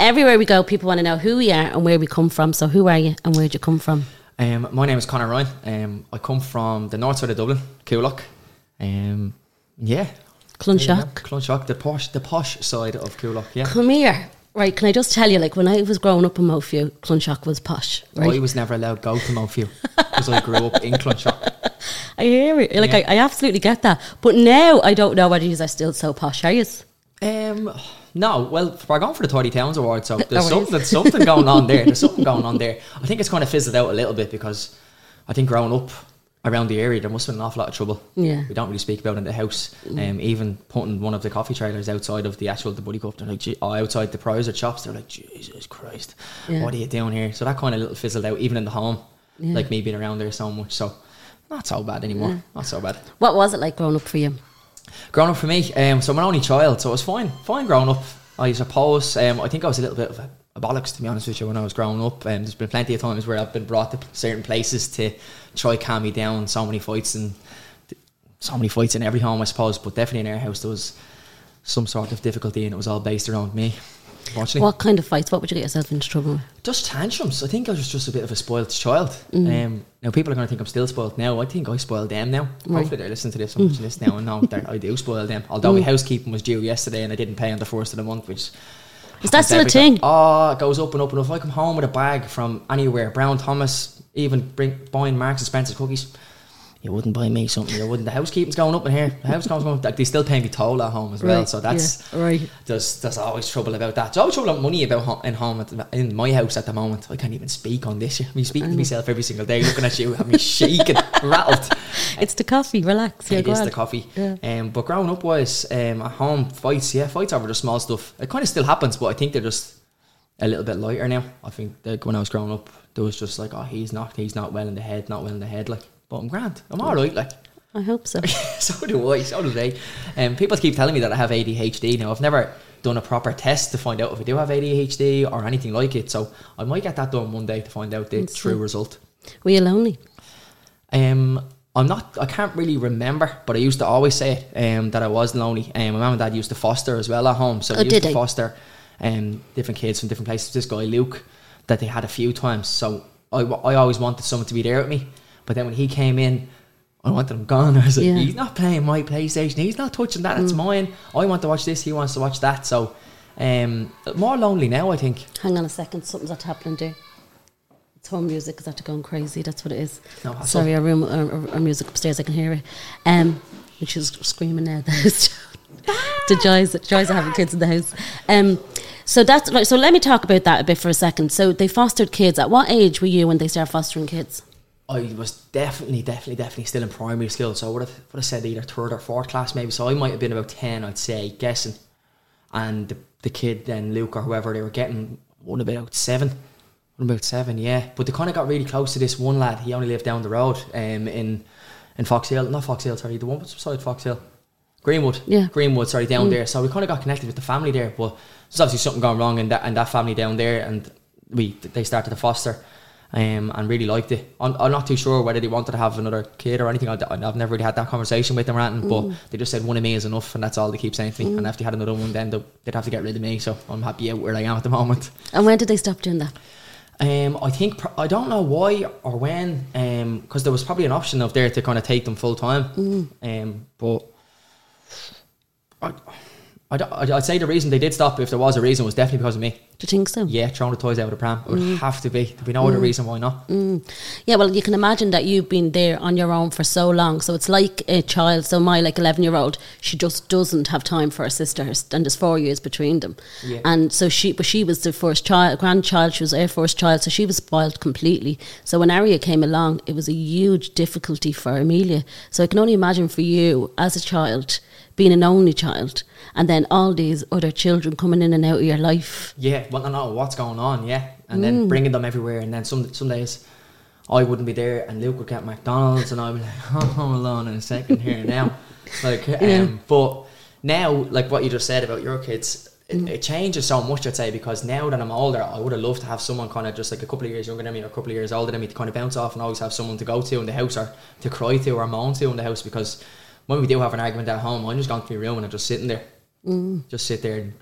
Everywhere we go, people want to know who we are and where we come from. So, who are you and where'd you come from? Um, my name is Conor Ryan. Um, I come from the north side of Dublin, Coolock. Um, yeah. Clonshaugh. Clonshaugh, the posh, the posh side of Coolock, yeah. Come here. Right, can I just tell you, like, when I was growing up in Moatview, Clonshaugh was posh. Right? I was never allowed to go to Moatview because I grew up in Clonshaugh. I hear it. Like, I, I absolutely get that. But now I don't know whether you are still so posh. Are you? Um, no, well, we're going for the Tidy Towns Award, so there's worries. something, there's something going on there. There's something going on there. I think it's kind of fizzled out a little bit because I think growing up around the area, there must have been an awful lot of trouble. Yeah. We don't really speak about it in the house. Um, even putting one of the coffee trailers outside of the actual the Buddy Cup, they're like, oh, outside the prize or chops, they're like, Jesus Christ, Yeah. what are you doing here? So that kind of little fizzled out, even in the home, like me being around there so much. So not so bad anymore. Not so bad. What was it like growing up for you? Growing up for me, um, so I'm an only child, so it was fine, fine growing up. I suppose, um, I think I was a little bit of a, a bollocks to be honest with you when I was growing up. And there's been plenty of times where I've been brought to certain places to try calm me down. So many fights and so many fights in every home, I suppose. But definitely in our house there was some sort of difficulty, and it was all based around me. Unfortunately, What kind of fights? What would you get yourself into trouble with? just tantrums. I think I was just a bit of a spoiled child. Mm. Um, now people are going to think I'm still spoiled now. I think I spoiled them now. Right. Hopefully they're listening to this and watching this now and know that I do spoil them. Although Mm. my housekeeping was due yesterday and I didn't pay on the first of the month, which Is that still a time. thing? Oh, it goes up and up and up. If I come home with a bag from anywhere, Brown Thomas, even bring buying Marks and Spencer cookies. You wouldn't buy me something. You wouldn't. The housekeeping's going up in here. The house going up. Like they still pay me toll at home as well. Right, So that's yeah, right. there's there's always trouble about that. There's always trouble about money about ho- in home at in my house at the moment. I can't even speak on this. I'm speaking to myself every single day, looking at you, have me shaking, rattled. It's the coffee. Relax. It is the coffee. Yeah. Um, but growing up wise, um, at home fights, yeah, fights over the small stuff. It kind of still happens, but I think they're just a little bit lighter now. I think like when I was growing up, there was just like, oh, he's not, he's not well in the head, not well in the head. Like, but I'm grand. I'm all right. Like, I hope so. so do I. So do they. Um, people keep telling me that I have ADHD. Now I've never done a proper test to find out if I do have ADHD or anything like it. So I might get that done one day to find out the true result. Were you lonely? Um, I'm not. I can't really remember, but I used to always say um, that I was lonely. Um, my mum and dad used to foster as well at home, so Oh, they used did to they? foster um, different kids from different places. This guy Luke, that they had a few times. So I, I always wanted someone to be there with me, but then when he came in. I wanted him gone. I was like, Yeah. he's not playing my PlayStation. He's not touching that. Mm. It's mine. I want to watch this. He wants to watch that. So, um, more lonely now. I think. Hang on a second. Something's not happening there. It's home music. Is that going crazy? That's what it is. No. Sorry, our room, our, our- our music upstairs. I can hear it. Um, and she's screaming now. The the joys, joys of having kids in the house. Um, so that's right. So let me talk about that a bit for a second. So they fostered kids. At what age were you when they started fostering kids? I was definitely, definitely, definitely still in primary school. So I would have, would have said either third or fourth class maybe. So I might have been about 10, I'd say, guessing. And the, the kid then, Luke or whoever, they were getting one about seven. One about seven, yeah. But they kind of got really close to this one lad. He only lived down the road um, in in Fox Hill. Not Fox Hill, sorry. The one beside Fox Hill. Greenwood. Yeah. Greenwood, sorry, down Mm. there. So we kind of got connected with the family there. But there's obviously something gone wrong in that, in that family down there. And we they started to foster um, and really liked it. I'm, I'm not too sure whether they wanted to have another kid or anything. I, I've never really had that conversation with them or anything, Mm. but they just said one of me is enough, and that's all they keep saying to me. And if they had another one, then they'd have to get rid of me. So I'm happy out where I am at the moment. And when did they stop doing that? Um, I think pr- I don't know why or when, because there was probably an option of there to kind of take them full time. Um, but I, I'd, I'd say the reason they did stop, if there was a reason, was definitely because of me. Do you think so? Yeah, throwing the toys out of the pram. It would Mm. have to be. There'd be no other reason why not. Yeah, well, you can imagine that you've been there on your own for so long. So it's like a child. So my like eleven year old, she just doesn't have time for her sister, and there's four years between them. Yeah. And so she, but she was the first child, grandchild. She was our first child, so she was spoiled completely. So when Aria came along, it was a huge difficulty for Amelia. So I can only imagine for you as a child being an only child, and then all these other children coming in and out of your life. Yeah, want to know what's going on, yeah. And Mm. then bringing them everywhere. And then some some days I wouldn't be there and Luke would get McDonald's and I'd be like, oh, I'm alone in a second here now. Like, um, but now, like what you just said about your kids, it, Mm. it changes so much, I'd say, because now that I'm older, I would have loved to have someone kind of just like a couple of years younger than me or a couple of years older than me to kind of bounce off and always have someone to go to in the house or to cry to or moan to in the house because when we do have an argument at home, I'm just going to my room and I'm just sitting there. Just sit there and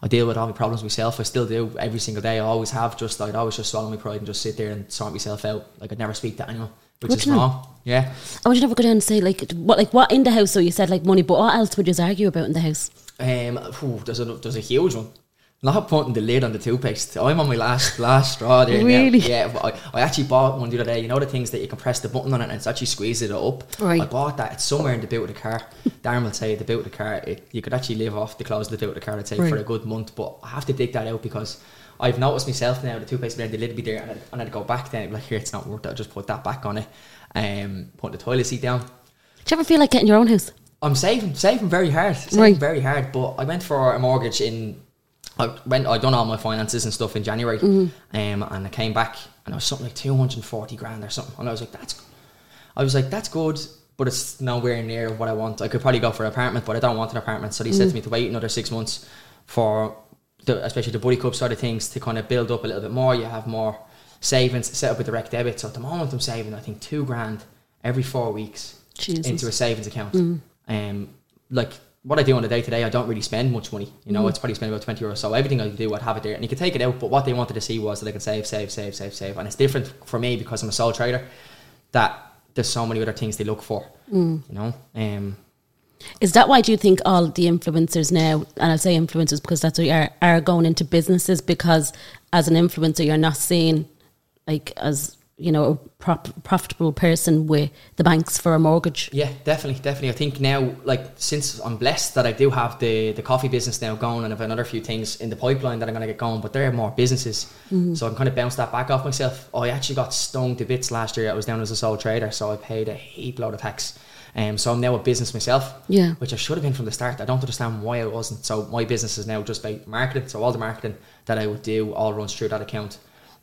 I deal with all my problems myself. I still do every single day. I always have. Just I'd always just swallow my pride and just sit there and sort myself out. Like I'd never speak to anyone, which is wrong. Yeah. I would you never go down and say like what, like what in the house? So you said like money, but what else would you argue about in the house? Um, phew, there's a there's a huge one. Not putting the lid on the toothpaste. I'm on my last last straw there. now. Really? Yeah. but I, I actually bought one the other day. You know the things that you can press the button on it and it's actually squeezes it up. Right. I bought that. It's somewhere in the boot of the car. Darren will say the boot of the car. It, you could actually live off the clothes of the boot of the car. I'd say for a good month. But I have to dig that out because I've noticed myself now the toothpaste blend the lid be there and I'd, and I'd go back then. Like here it's not worth it. I'll just put that back on it. Um, put the toilet seat down. Do you ever feel like getting your own house? I'm saving, saving very hard, saving Right. very hard. But I went for a mortgage in. I went. I done all my finances and stuff in January, Mm-hmm. um, and I came back and it was something like two hundred and forty grand or something. And I was like, that's. I was like, that's good, but it's nowhere near what I want. I could probably go for an apartment, but I don't want an apartment. So they said to me to wait another six months for, the, especially the buddy cup side of things, to kind of build up a little bit more. You have more savings set up with direct debit. So at the moment, I'm saving I think two grand every four weeks Jesus. into a savings account. Um, like what I do on a day to day, I don't really spend much money. You know, it's probably spend about twenty euros. So everything I do, I'd have it there, and you can take it out. But what they wanted to see was that I can save, save, save, save, save, and it's different for me because I'm a sole trader. That there's so many other things they look for. You know, um, Is that why do you think all the influencers now, and I say influencers because that's what you are, are going into businesses because as an influencer you're not seen like as you know a prop, profitable person with the banks for a mortgage. Yeah, definitely, definitely. I think now, like, since I'm blessed that I do have the the coffee business now going, and I've another few things in the pipeline that I'm gonna get going, but there are more businesses, so I can kind of bounce that back off myself. Oh, I actually got stung to bits last year. I was down as a sole trader, so I paid a heap load of tax. Um, so I'm now a business myself, Yeah. which I should have been from the start. I don't understand why I wasn't. So my business is now just by marketing. So all the marketing that I would do all runs through that account.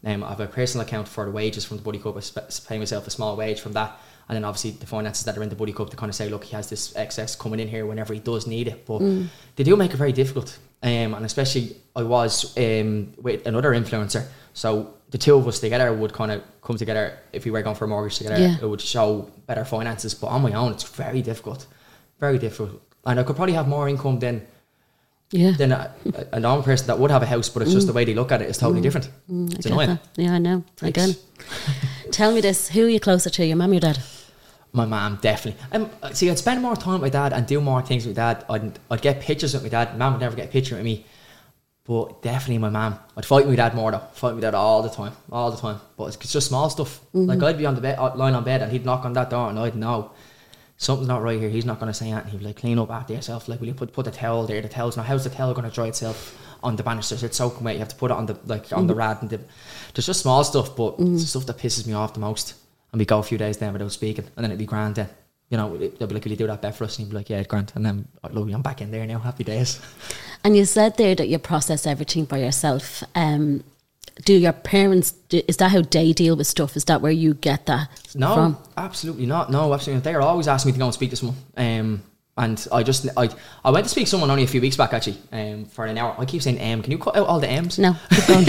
Um, I have a personal account for the wages from the Buddy Cup. I sp- pay myself a small wage from that. And then obviously the finances that are in the Buddy Cup to kind of say, look, he has this excess coming in here whenever he does need it. But they do make it very difficult. Um, and especially I was um, with another influencer. So the two of us together would kind of come together if we were going for a mortgage together. Yeah. It would show better finances. But on my own, it's very difficult. Very difficult. And I could probably have more income than Yeah. than a, a normal person that would have a house, but it's just the way they look at it is totally different. Mm. I get annoying. that. Yeah, I know. Again. Tell me this, who are you closer to, your mum or your dad? My mum definitely. Um, see, I'd spend more time with my dad and do more things with my dad. I'd, I'd get pictures with my dad. Mum would never get a picture with me, but definitely my mum. I'd fight with my dad more though. Fight with my dad all the time, all the time. But it's, it's just small stuff. Like I'd be on the bed, uh, lying on bed, and he'd knock on that door, and I'd know something's not right here. He's not going to say anything. He'd be like, clean up after yourself. Like, will you put put the towel there? The towel's not. How's the towel going to dry itself on the banisters? It's soaking wet. You have to put it on the like on the rad and the. There's just small stuff, but it's the stuff that pisses me off the most. And we go a few days then without speaking, and then it'd be grand then. You know, they'll be like, "Will you do that bet for us?" And he'd be like, "Yeah, it's grand." And then, oh, look, I'm back in there now. Happy days. And you said there that you process everything by yourself. Um, do your parents, do, is that how they deal with stuff? Is that where you get that No, from? absolutely not. No, absolutely. not. They're always asking me to go and speak to someone. Um, and I just I I went to speak to someone only a few weeks back actually. Um, for an hour. I keep saying M. Can you cut out all the M's? No. I'm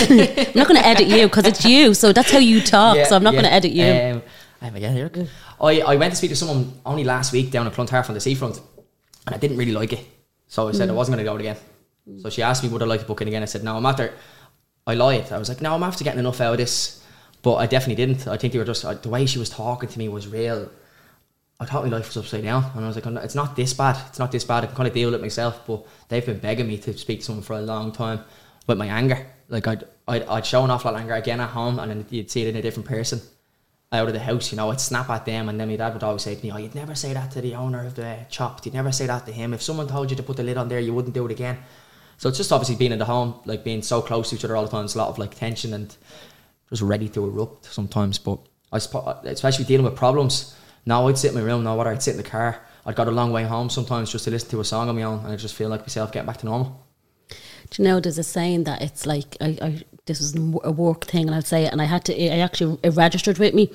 not going to edit you because it's you. So that's how you talk. Yeah, so I'm not yeah. going to edit you. Um, um, yeah, here. I, I went to speak to someone only last week down at Clontarf on the seafront, and I didn't really like it. So I said I Mm. wasn't going to go again. So she asked me would I like to book it again. I said no. I'm after. I lied. I was like no. I'm after getting enough out of this, but I definitely didn't. I think they were just uh, the way she was talking to me was real. I thought my life was upside down, and I was like, "Oh, it's not this bad. It's not this bad. I can kind of deal with it myself. But they've been begging me to speak to someone for a long time with my anger. Like I'd, I'd, I'd show an awful lot of anger again at home, and then you'd see it in a different person out of the house. You know, I'd snap at them, and then my dad would always say to me, "Oh, you'd never say that to the owner of the chopped. You'd never say that to him. If someone told you to put the lid on there, you wouldn't do it again." So it's just obviously being in the home, like being so close to each other all the time. It's a lot of like tension and just ready to erupt sometimes. But I especially dealing with problems. Now I'd sit in my room, now whether I'd sit in the car. I'd got a long way home sometimes just to listen to a song on my own, and I just feel like myself getting back to normal. Do you know there's a saying that it's like I, I this was a work thing and I'd say it and I had to I actually it registered with me.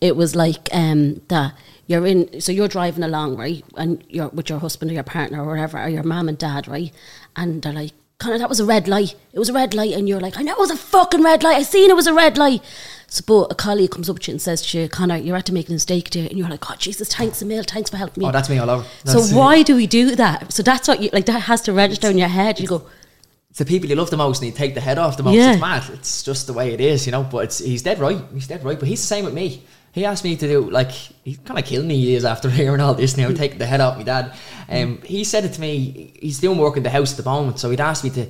It was like um that you're in so you're driving along, right? And you're with your husband or your partner or whatever, or your mum and dad, right? And they're like, Connor, that was a red light. It was a red light and you're like, I know it was a fucking red light. I seen it was a red light. So but a colleague comes up to you and says to you, Connor, you're at to make a mistake there and you're like, Oh Jesus, thanks a mil, thanks for helping me. Oh, that's me all over. so That's- why do we do that? So that's what you like that has to register in your head. You go, it's the people you love the most and you take the head off the most. Yeah. It's mad. It's just the way it is, you know. But it's he's dead right. He's dead right. But he's the same with me. He asked me to do like he kind of killed me years after hearing all this. Now taking the head off my dad. Um, he said it to me. He's doing work in the house at the moment, so he'd asked me to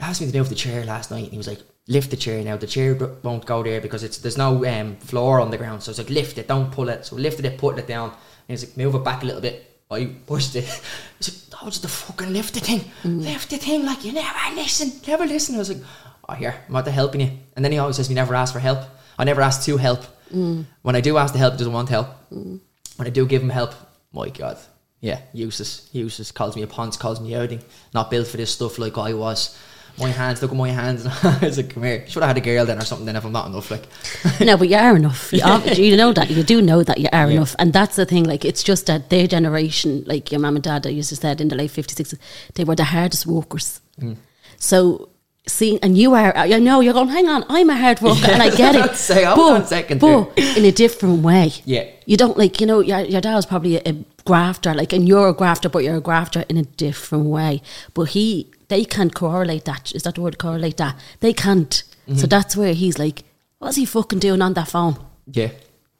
asked me to move the chair last night. And he was like, "Lift the chair now. The chair won't go there because it's there's no um, floor on the ground. So it's like lift it, don't pull it. So lifted it, put it down. And he's like, move it back a little bit. I pushed it. I was like, oh, just the fucking lift the thing. Lift the thing like you never listen, never listen. I was like, oh, here, I'm out there helping you. And then he always says, we never ask for help. I never ask to help. When I do ask to help, he doesn't want help. When I do give him help, my God, yeah, useless, useless. Calls me a ponce, calls me outing. Not built for this stuff like I was. My hands, look at my hands. I was like, come here. Should have had a girl then or something then if I'm not enough. Like, no, but you are enough. You, ob- you know that. You do know that you are Yeah. enough. And that's the thing. Like, it's just that their generation, like your mum and dad, I used to said in the late 50s, 60s, they were the hardest workers. Mm. So, see, and you are, I know you're going, hang on, I'm a hard worker and I get it. say, but, on a second But in a different way. Yeah. You don't like, you know, your, your dad was probably a, a grafter, like, and you're a grafter, but you're a grafter in a different way. But he, they can't correlate that. Is that the word, correlate that? They can't. So Mm-hmm. that's where he's like, what's he fucking doing on that phone? Yeah,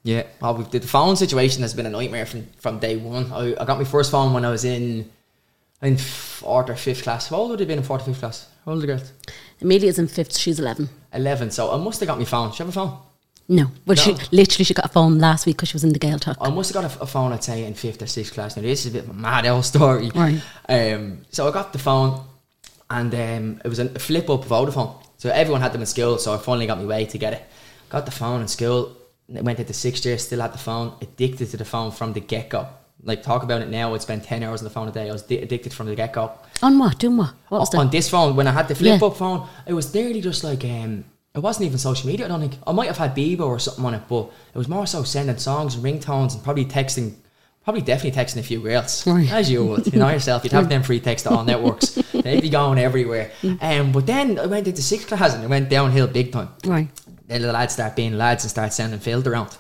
yeah. Well, we- the phone situation has been a nightmare from, from day one. I, I got my first phone when I was in in fourth or fifth class. How old would have been in fourth or fifth class? How old are the girls? Amelia's in fifth, she's 11. Eleven. So I must have got my phone. She have a phone. No, but she literally she got a phone last week because she was in the Gaeltacht. I must have got a, a phone. I'd say in fifth or sixth class. Now this is a bit of a mad old story. Right. Um. So I got the phone, and um, it was a flip up Vodafone. So everyone had them in school. So I finally got my way to get it. Got the phone in school. Went into sixth year. Still had the phone. Addicted to the phone from the get go. Like talk about it now. I'd spend ten hours on the phone a day. I was di- addicted from the get go. On what? Doing what? What was on that? this phone when I had the flip Yeah. up phone, it was nearly just like um, it wasn't even social media. I don't think I might have had Bebo or something on it, but it was more so sending songs and ringtones and probably texting, probably definitely texting a few girls, Right. as you would. You know yourself, you'd have them free text to all networks. They'd be going everywhere. Um, but then I went into sixth class and it went downhill big time. Right. Then the lads start being lads and start sending filth around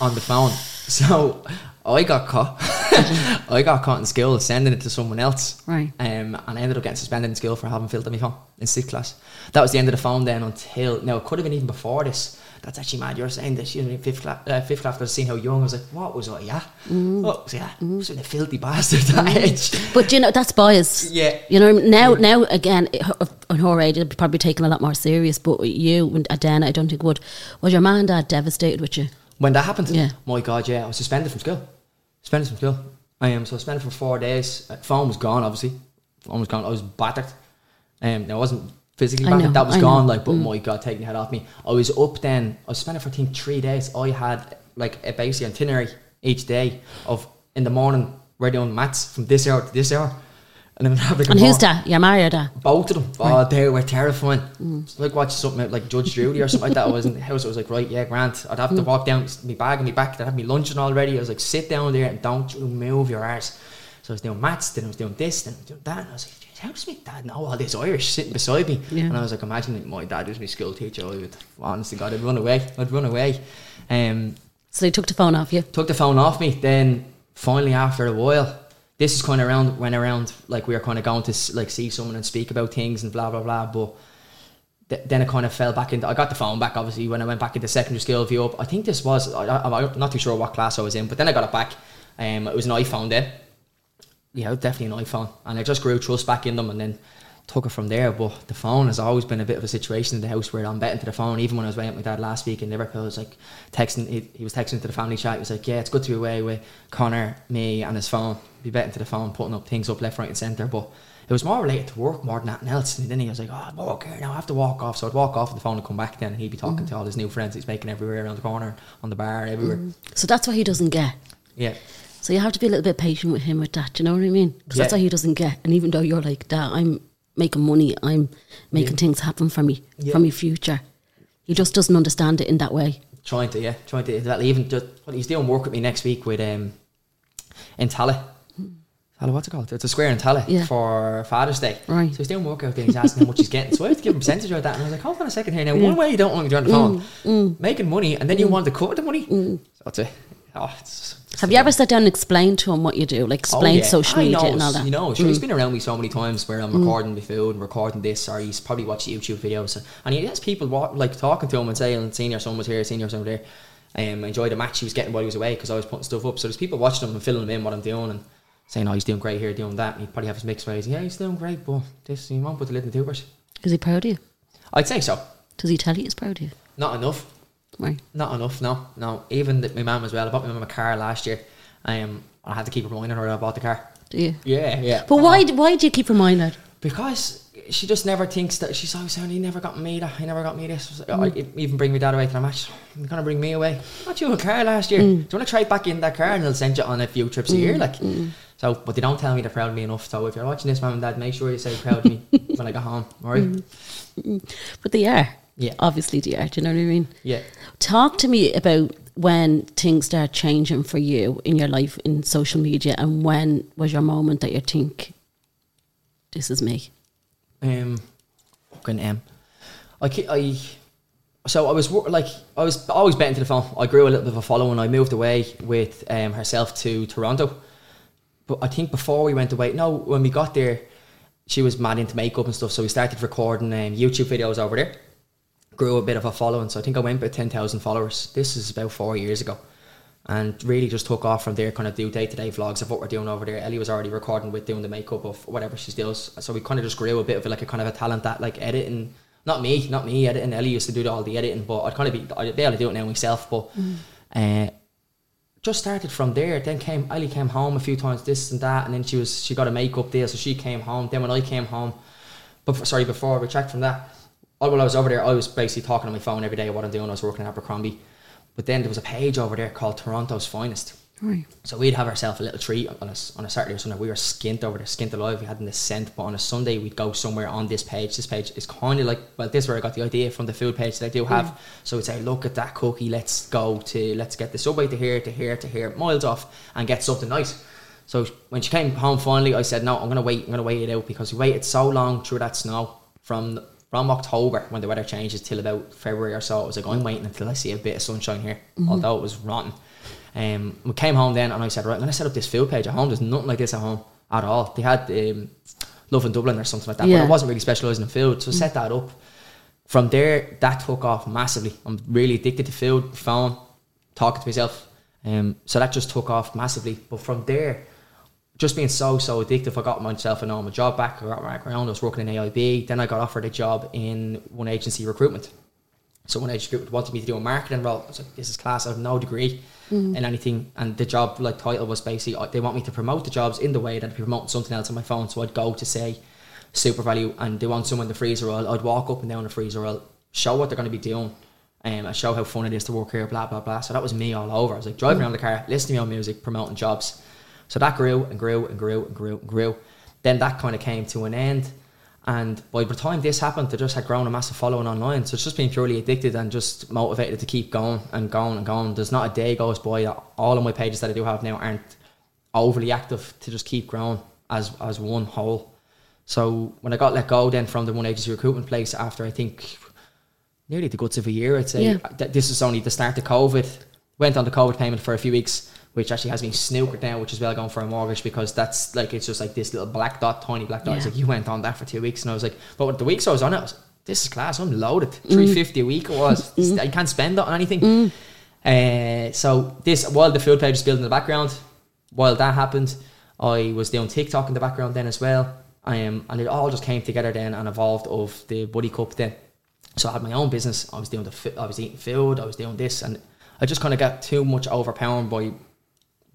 on the phone. So I got caught. I got caught in school sending it to someone else. Right. Um, and I ended up getting suspended in school for having filth on my phone in sixth class. That was the end of the phone then until now it could have been even before this. That's actually mad. You're saying that she was in fifth class, uh, fifth class because seeing how young I was like, what was I? Yeah, what was I? Yeah, I was in a filthy bastard at that age. But you know that's bias. Yeah. You know now now again it- on her age it'd be probably taken a lot more serious. But you and Adana, I don't think would. Was your man and dad devastated with you? When that happened, Yeah. my God, yeah, I was suspended from school. Suspended from school. I am so suspended for four days. Uh, Phone was gone, obviously. Phone was gone. I was battered. Um, I wasn't physically battered. know, that was I gone. know. Like, but my God, taking the head off me. I was up then. I spent it for I think three days. I had like a basic itinerary each day of in the morning we're doing maths from this hour to this hour, and then have like And who's that? Your married dad? both of them. Oh, they were terrifying. Mm. It's like watching something like Judge Judy or something like that. I was in the house. I was like, right, yeah, Grant. I'd have to Mm. walk down my bag and my back. I'd have my luncheon already. I was like, sit down there and don't you move your arse. So I was doing maths, then I was doing this, then I was doing that. And I was like, "Jeez, how does my dad know all this Irish sitting beside me? Yeah. And I was like, imagine my dad was my school teacher. I would, honestly, God, I'd run away. I'd run away. Um, So they took the phone off you. took the phone off me. Then finally, after a while, this is kind of around when around like we were kind of going to like see someone and speak about things and blah blah blah. But th- then it kind of fell back into. I got the phone back obviously when I went back into secondary school. View up. I think this was. I, I'm not too sure what class I was in, but then I got it back. Um, it was an iPhone then. Yeah, definitely an iPhone, and I just grew trust back in them, and then took it from there. But the phone has always been a bit of a situation in the house where I'm betting to the phone. Even when I was away with my dad last week in Liverpool, I was like texting. He, he was texting to the family chat. He was like, "Yeah, it's good to be away with Connor, me, and his phone. Be betting to the phone, putting up things up left, right, and centre." But it was more related to work more than anything else. And then he was like, "Oh, I'm walk here now. I have to walk off." So I'd walk off and the phone and come back. Then and he'd be talking mm. to all his new friends he's making everywhere around the corner, on the bar, everywhere. Mm. So that's what he doesn't get. Yeah, So you have to be a little bit patient with him with that. Do you know what I mean? Because that's Yeah. what he doesn't get. And even though you're like that, I'm making money. I'm making things happen for me, Yeah. for my future. He just doesn't understand it in that way. trying to yeah, trying to well, even just he's doing work with me next week with um in Tallaght. Tallaght, what's it called? It's a square in Tallaght Yeah. for Father's Day. Right. So he's doing work out there. He's asking how much he's getting. So I have to give him a percentage of that. And I was like, hold on a second here. Now, one way you don't want to on the phone, Mm, making money, and then you want to cut the money. So it's a, oh, it's, Have you ever sat down and explained to him what you do? Like explain Oh, yeah. social media knows, and all that? Mm. You know, sure, he's been around me so many times where I'm recording my food and recording this, or he's probably watched YouTube videos, and he has people wa- like talking to him and saying, "Senior son was here, senior son was there." Um, I enjoyed the match he was getting while he was away because I was putting stuff up. So there's people watching him and filling him in what I'm doing and saying, "Oh, he's doing great here, doing that." And he'd probably have his mixed ways. Yeah, he's doing great, but this he won't put the lid in the tubers. Is he proud of you? I'd say so. Does he tell you he's proud of you? Not enough. Right. Not enough, no, no. Even the, my mum as well. I bought my mum a car last year. Um, I had to keep reminding her I bought the car. Do you? Yeah, yeah. But why? Why do you keep reminding? her? Because she just never thinks that she's always saying, "He never got me that. He never got me this." Like, Mm. "Oh, I- even bring me dad away to the match. You're gonna bring me away. Not you a car last year. Mm. Do you want to try back in that car and they'll send you on a few trips a year, like." So, but they don't tell me they're proud of me enough. So, if you're watching this, mum and dad, make sure you say proud of me when I go home. All right? Mm. But they are. Yeah. Obviously, they are. Do you know what I mean? Yeah. Talk to me about when things start changing for you in your life in social media, and when was your moment that you think, "This is me." Um, fucking M. I, I, so I was like, I was always betting to the phone. I grew a little bit of a following. I moved away with um, herself to Toronto. But I think before we went away, no, when we got there, she was mad into makeup and stuff. So we started recording um, YouTube videos over there. Grew a bit of a following. So I think I went about 10,000 followers. This is about four years ago. And really just took off from there, kind of do day to day vlogs of what we're doing over there. Ellie was already recording with doing the makeup of whatever she does. So we kind of just grew a bit of like a kind of a talent that like editing. Not me, not me editing. Ellie used to do all the editing, but I'd kind of be, I'd be able to do it now myself. But uh, just started from there. Then came Ellie came home a few times, this and that, and then she was she got a makeup deal, so she came home. Then when I came home, but sorry, before we checked from that, while I was over there, I was basically talking on my phone every day what I'm doing. I was working at Abercrombie, but then there was a page over there called Toronto's Finest. Right. So we'd have ourselves a little treat on a, on a Saturday or Sunday. We were skint over there, skint alive. We hadn't the scent, but on a Sunday we'd go somewhere on this page. This page is kind of like, well, this is where I got the idea from the food page that I do have. So we'd say, look at that cookie. Let's go to, let's get the subway to here, to here, to here, miles off, and get something nice. So when she came home finally, I said, no, I'm gonna wait. I'm gonna wait it out because we waited so long through that snow from from October when the weather changes till about February or so. I was like, I'm waiting until I see a bit of sunshine here, although it was rotten. Um, we came home then, and I said, right, I'm gonna set up this food page at home. There's nothing like this at home at all. They had um, Lovin Dublin or something like that, Yeah. but I wasn't really specialising in food, so I set that up. From there, that took off massively. I'm really addicted to food, phone, talking to myself. Um, so that just took off massively. But from there, just being so so addictive, I got myself a normal job back. I got back around. I was working in AIB. Then I got offered a job in one agency recruitment. So one agency recruitment wanted me to do a marketing role. I was like, this is class. I have no degree in anything, and the job like title was basically uh, they want me to promote the jobs in the way that I'd be promoting something else on my phone. So I'd go to say SuperValu, and they want someone in the freezer roll. I'd walk up and down the freezer roll, show what they're going to be doing. Um, I show how fun it is to work here, blah blah blah. So that was me all over. I was like driving around the car, listening to my own music, promoting jobs. So that grew and grew and grew and grew and grew. Then that kind of came to an end. And by the time this happened, I just had grown a massive following online. So it's just been purely addicted and just motivated to keep going and going and going. There's not a day goes by that all of my pages that I do have now aren't overly active to just keep growing as as one whole. So when I got let go then from the one agency recruitment place after I think nearly the guts of a year, I'd say Yeah. this is only the start of COVID. Went on the COVID payment for a few weeks, which actually has been snookered now, which is well going for a mortgage because that's like it's just like this little black dot, tiny black dot. It's like you went on that for two weeks, and I was like, but with the weeks I was on it, I was this is class. I'm loaded. Mm. Three fifty a week it was. Mm. I can't spend it on anything. Mm. Uh, so this while the food page was building in the background, while that happened, I was doing TikTok in the background then as well. I am, and it all just came together then and evolved of the Buddy Cup then. So I had my own business. I was doing the, I was eating food. I was doing this, and I just kind of got too much overpowering by,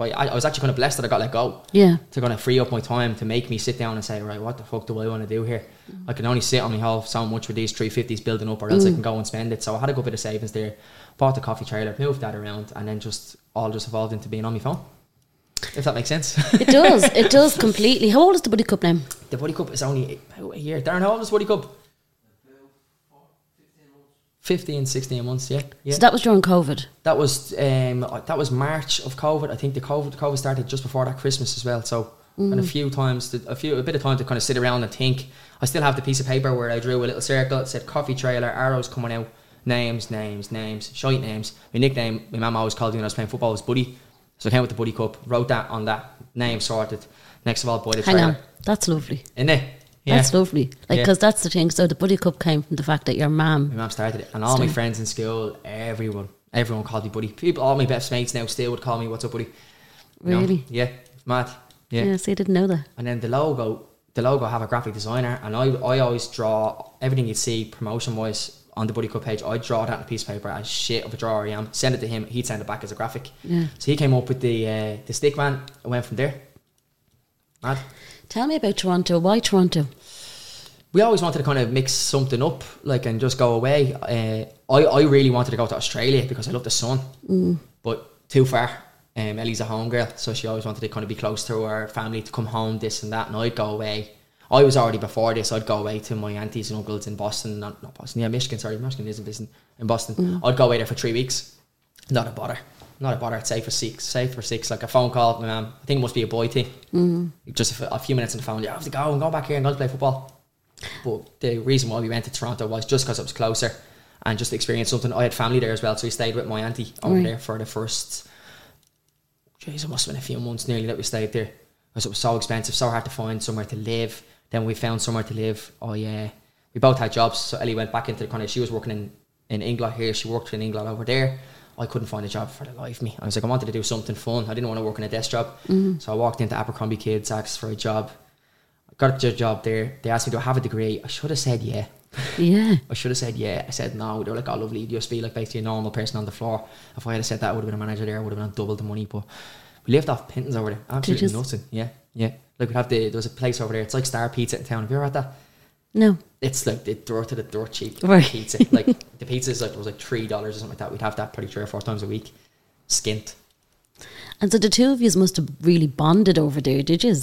by. I, I was actually kind of blessed that I got let go Yeah. to kind of free up my time to make me sit down and say, right, what the fuck do I want to do here? I can only sit on my hole so much with these 350s building up, or else I mm. can go and spend it. So I had a good bit of savings there, bought the coffee trailer, moved that around, and then just all just evolved into being on my phone. If that makes sense. It does. It does completely. How old is the Buddy Cup now? the Buddy Cup is only about a year. Darren, how old is Buddy Cup? 15, 16 months, yeah. yeah. So that was during COVID. That was um, that was March of COVID. I think the COVID COVID started just before that Christmas as well. So and a few times, to, a few a bit of time to kind of sit around and think. I still have the piece of paper where I drew a little circle. It said coffee trailer, arrows coming out, names, names, names, shite names. My nickname, my mum always called me when I was playing football was Buddy. So I came with the Buddy Cup, wrote that on that name sorted. Next of all, boy the Hang trailer. on. That's lovely. In it. Yeah. That's lovely. Like, Yeah. because that's the thing. So the Buddy Cup came from the fact that your My mum. mum started it, and all my friends in school, everyone, everyone called me buddy. People, all my best mates now still would call me, "What's up, buddy?" You know? Really? Yeah, it's mad. Yeah. Yeah. see, I didn't know that. And then the logo, the logo I have a graphic designer, and I, I always draw everything you see promotion wise on the Buddy Cup page. I draw that on a piece of paper as shit of a drawer I am. Send it to him. He'd send it back as a graphic. Yeah. So he came up with the uh, the stick man. I went from there. Mad. Tell me about Toronto. Why Toronto? we always wanted to kind of mix something up, like and just go away. Uh, I I really wanted to go to Australia because I love the sun, but too far. Um, Ellie's a home girl, so she always wanted to kind of be close to her family to come home, this and that. And I'd go away. I was already before this. I'd go away to my aunties and uncles in Boston, not, not Boston, yeah, Michigan. Sorry, Michigan isn't Boston. In Boston, I'd go away there for three weeks. Not a bother. Not a bother. It's safe for six. Safe for six. Like a phone call. My mum. I think it must be a boy thing. Mm-hmm. Just a few minutes on the phone. Yeah, I have to go and go back here and go to play football. But the reason why we went to Toronto was just because it was closer and just to experience something. I had family there as well, so we stayed with my auntie over Right. there for the first. Jeez, it must have been a few months nearly that we stayed there because it was so expensive, so hard to find somewhere to live. Then we found somewhere to live. Oh yeah, we both had jobs. So Ellie went back into the kind of. She was working in in England here. She worked in England over there. I couldn't find a job for the life of me. I was like, I wanted to do something fun. I didn't want to work in a desk job. So I walked into Abercrombie Kids, asked for a job. I Got a job there. They asked me, Do I have a degree? I should have said yeah. Yeah. I should have said yeah. I said no. They were like, oh, lovely. You just be like basically a normal person on the floor. If I had said that, I would have been a manager there. I would have been on double the money. But we lived off pintons over there. Absolutely nothing. Yeah, yeah. Like we'd have the, there was a place over there. It's like Star Pizza in town. Have you ever had that? No. It's like the dirt to the door cheap Right. pizza. Like the pizza is like, it was like $3 or something like that. We'd have that probably three or four times a week. Skint. And so the two of you must have really bonded over there, did you?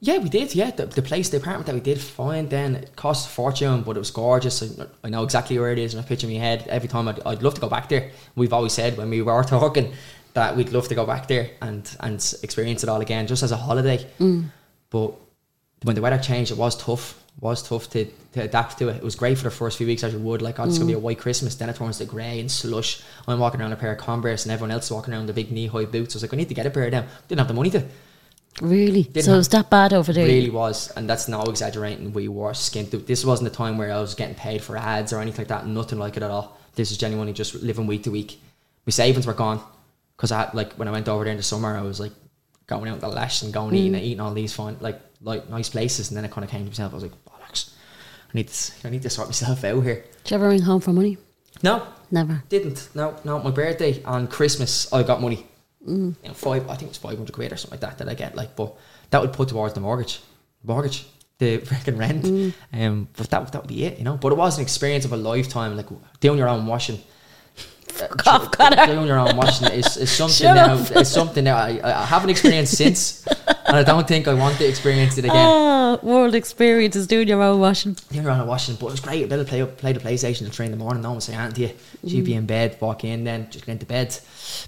Yeah, we did. Yeah, the, the place, the apartment that we did find, then it cost a fortune, but it was gorgeous. I, I know exactly where it is, and I picture in my head every time. I'd, I'd love to go back there. We've always said when we were talking that we'd love to go back there and and experience it all again, just as a holiday. Mm. But when the weather changed, it was tough. It was tough to, to adapt to it. It was great for the first few weeks as you would. Like, oh, it's gonna be a mm. white Christmas. Then it turns to grey and slush. I'm walking around a pair of Converse, and everyone else is walking around the big knee high boots. I was like, I need to get a pair of them. Didn't have the money to. Really? Didn't so it was that bad over there? Really was, and that's no exaggerating. We were skint. This wasn't a time where I was getting paid for ads or anything like that. Nothing like it at all. This is genuinely just living week to week. My savings were gone because I had, like when I went over there in the summer, I was like going out the lash and going eating and mm. eating all these fun like like nice places, and then I kind of came to myself. I was like, bollocks, I need to I need to sort myself out here. Did you ever ring home for money? No, Never. didn't. No, no. My birthday on Christmas, I got money. You know, five. I think it was five hundred quid or something like that that I get. Like, but that would put towards the mortgage, mortgage, the freaking rent. Um, but that that would be it, you know. But it was an experience of a lifetime. Like doing your own washing. Off, Connor. Doing your own washing is, is something up. It's something that I, I haven't experienced since, and I don't think I want to experience it again. Ah, world experience is doing your own washing. Doing your own washing, but it was great. I'd play play the PlayStation till three in the morning. No one would say anything to you. She'd be in bed, walk in, then just get into bed.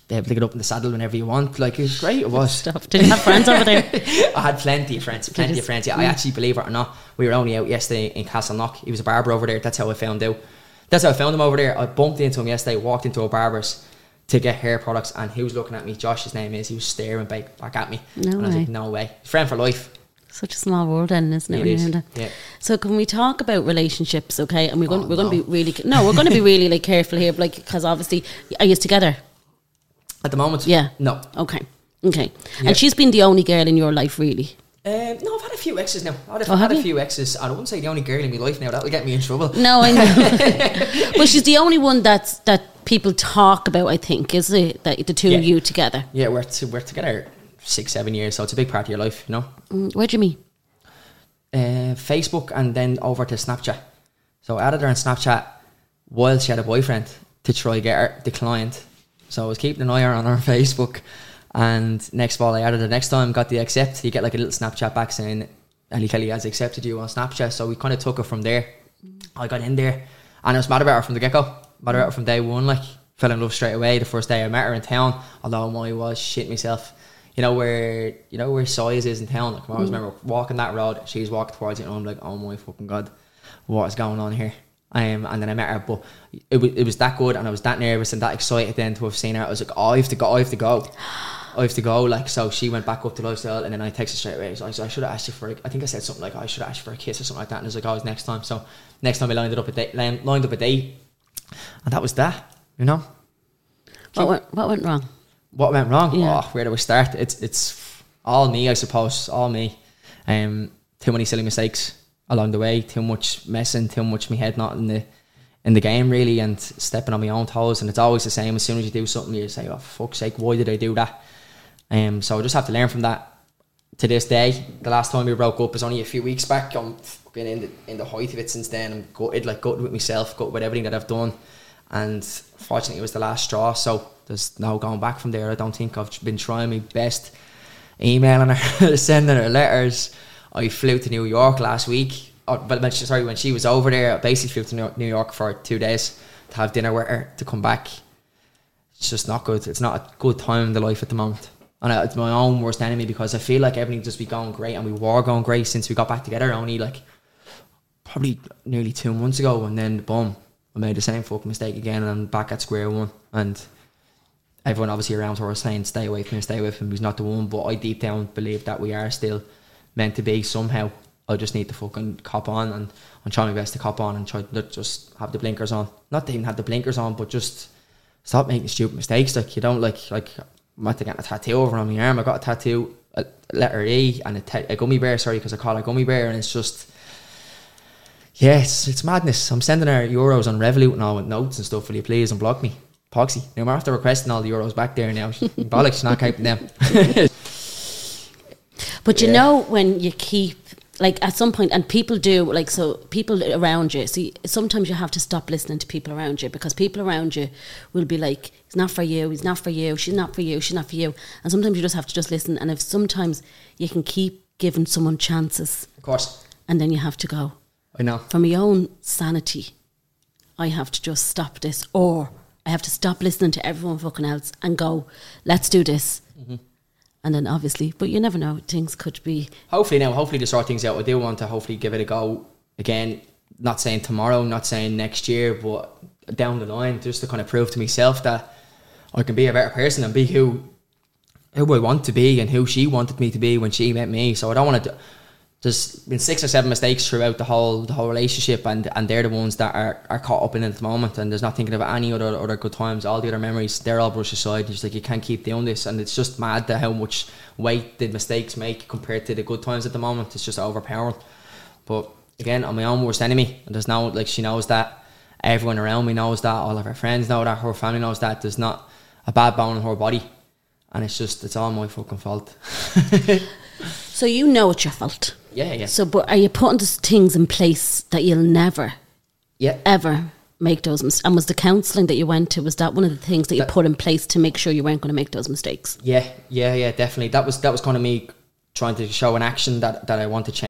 Be able to get up in the saddle whenever you want. Like it was great. It was. Stuff. Did you have friends over there? I had plenty of friends, plenty of friends. Yeah, I actually believe it or not, we were only out yesterday in Castleknock. He was a barber over there. That's how I found out. That's how I found him over there. I bumped into him yesterday. Walked into a barber's to get hair products, and he was looking at me. Josh, his name is. He was staring back, back at me, No and I was like, "No way, friend for life." Such a small world, then, isn't it? It is, yeah. So can we talk about relationships? Okay, and we're going Oh, we're going to be really no, we're going to be really like careful here, like because obviously, are you together? At the moment, Yeah. no. Okay. Okay. Yeah. And she's been the only girl in your life, really. Um, no, I've had a few exes now. I've Oh, had a few exes. I wouldn't say the only girl in my life now. That'll get me in trouble. No, I know. but she's the only one that's that people talk about. I think is it that the two of you together. Yeah, we're to, we're together six, seven years, so it's a big part of your life, you know. Mm, Where'd you meet? uh, Facebook and then over to Snapchat. So I added her on Snapchat while she had a boyfriend to try get her declined. So I was keeping an eye on her on Facebook. And next of all, I added the next time, got the accept. You get like a little Snapchat back saying, Ellie Kelly has accepted you on Snapchat. So we kind of took it from there. I got in there and I was mad about her from the get go. Mad about her from day one. Like, fell in love straight away the first day I met her in town. Although I was shit myself. You know where you know where size is in town. Like I always remember walking that road. She's walking towards it, and I'm like, oh my fucking god, what is going on here? Um, and then I met her, but it was it was that good, and I was that nervous and that excited then to have seen her. I was like, oh, I have to go, I have to go, I have to go. Like so, she went back up to lifestyle, and then I texted straight away. So I, I should have asked you for. A, I think I said something like, I should have asked you for a kiss or something like that. And I was like, oh, it's next time. So next time I lined it up a date, lined lined up a date, and that was that. You know What went, what went wrong? what went wrong? Yeah. Oh, where do we start? It's it's all me, I suppose. All me. Um, too many silly mistakes along the way. Too much messing. Too much me head not in the in the game really, and stepping on my own toes. And it's always the same. As soon as you do something, you say, "Oh fuck's sake, why did I do that?" Um, so I just have to learn from that. To this day, the last time we broke up was only a few weeks back. I'm fucking in the in the height of it since then. I'm gutted, like gutted with myself, gutted with everything that I've done. And fortunately it was the last straw so there's no going back from there. I don't think I've been trying my best emailing her sending her letters. I flew to New York last week. Or, but when she, sorry when she was over there I basically flew to New York for two days to have dinner with her to come back. It's just not good. It's not a good time in the life at the moment and it's my own worst enemy because I feel like everything just be going great and we were going great since we got back together only like probably nearly two months ago, and then boom, I made the same fucking mistake again, and I'm back at square one. And everyone obviously around her was saying, "Stay away from him, stay away from him." He's not the one, but I deep down believe that we are still meant to be somehow. I just need to fucking cop on, and I'm trying my best to cop on and try to just have the blinkers on. Not to even have the blinkers on, but just stop making stupid mistakes. Like you don't like like I'm about to get a tattoo over on my arm. I got a tattoo, a letter E, and a, te- a gummy bear. Sorry, because I call it a gummy bear, and it's just. Yeah, it's, madness. I'm sending her euros on Revolut and all with notes and stuff. Will you please unblock me? Poxy. Now I'm after requesting all the euros back there now. Bollocks, she's not keeping them. But you Yeah. know when you keep like at some point, and people do like so. People around you. See, sometimes you have to stop listening to people around you because people around you will be like, "He's not for you. He's not for you. She's not for you. She's not for you." And sometimes you just have to just listen. And if sometimes you can keep giving someone chances, of course. and then you have to go I know. for my own sanity. I have to just stop this, or I have to stop listening to everyone fucking else and go, "Let's do this." Mm-hmm. And then obviously, but you never know. Things could be Hopefully now, hopefully to sort things out. I do want to hopefully give it a go again. Not saying tomorrow, not saying next year, but down the line, just to kind of prove to myself that I can be a better person and be who who I want to be and who she wanted me to be when she met me. So I don't want to. There's been six or seven mistakes throughout the whole the whole relationship, and, and they're the ones that are, are caught up in at the moment. And there's not thinking of any other other good times. All the other memories, they're all brushed aside. It's like you can't keep doing this, and it's just mad that how much weight the mistakes make compared to the good times at the moment. It's just overpowering. But again, I'm my own worst enemy, and there's no like she knows that. Everyone around me knows that. All of her friends know that. Her family knows that. There's not a bad bone in her body, and it's just it's all my fucking fault. So you know it's your fault. Yeah, yeah, So, but are you putting things in place that you'll never, yeah. ever make those mistakes? And was the counselling that you went to, was that one of the things that you put in place to make sure you weren't going to make those mistakes? Yeah, yeah, yeah, definitely. That was that was kind of me trying to show an action that, that I want to change.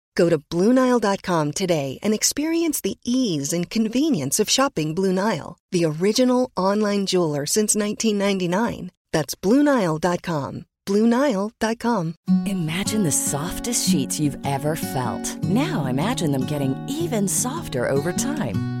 Go to BlueNile.com today and experience the ease and convenience of shopping Blue Nile, the original online jeweler since 1999. That's BlueNile.com. BlueNile.com. Imagine the softest sheets you've ever felt. Now imagine them getting even softer over time.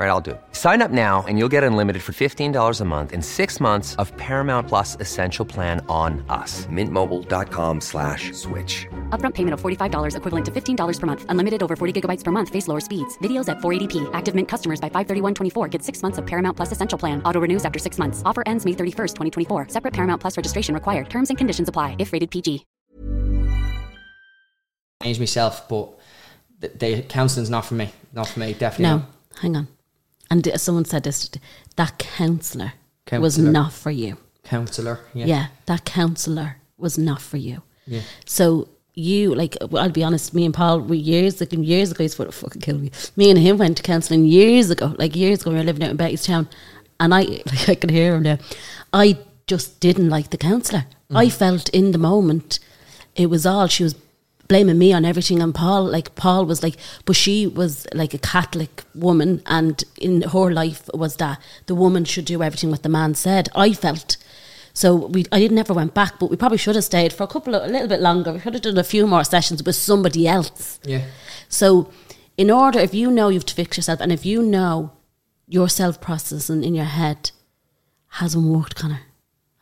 All right, I'll do it. Sign up now and you'll get unlimited for $15 a month in six months of Paramount Plus Essential Plan on us. Mintmobile.com slash switch. Upfront payment of $45 equivalent to $15 per month. Unlimited over 40 gigabytes per month. Face lower speeds. Videos at 480p. Active Mint customers by 531.24 get six months of Paramount Plus Essential Plan. Auto renews after six months. Offer ends May 31st, 2024. Separate Paramount Plus registration required. Terms and conditions apply if rated PG. Change myself, but the, the counseling's not for me. Not for me, definitely. No, not. hang on. And someone said this that counsellor was not for you. Counsellor. Yeah. Yeah. that counsellor was not for you. Yeah. So you like well, I'll be honest, me and Paul we years ago years ago he's to fucking kill me. Me and him went to counselling years ago, like years ago we were living out in Bettystown and I like I can hear him now. I just didn't like the counsellor. Mm. I felt in the moment it was all she was blaming me on everything and Paul like Paul was like but she was like a Catholic woman and in her life was that the woman should do everything what the man said. I felt so we I didn't ever went back, but we probably should have stayed for a couple of a little bit longer. We could have done a few more sessions with somebody else. Yeah. So in order if you know you've to fix yourself and if you know your self processing in your head hasn't worked, Connor.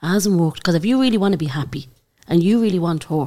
Hasn't worked. Because if you really want to be happy and you really want her,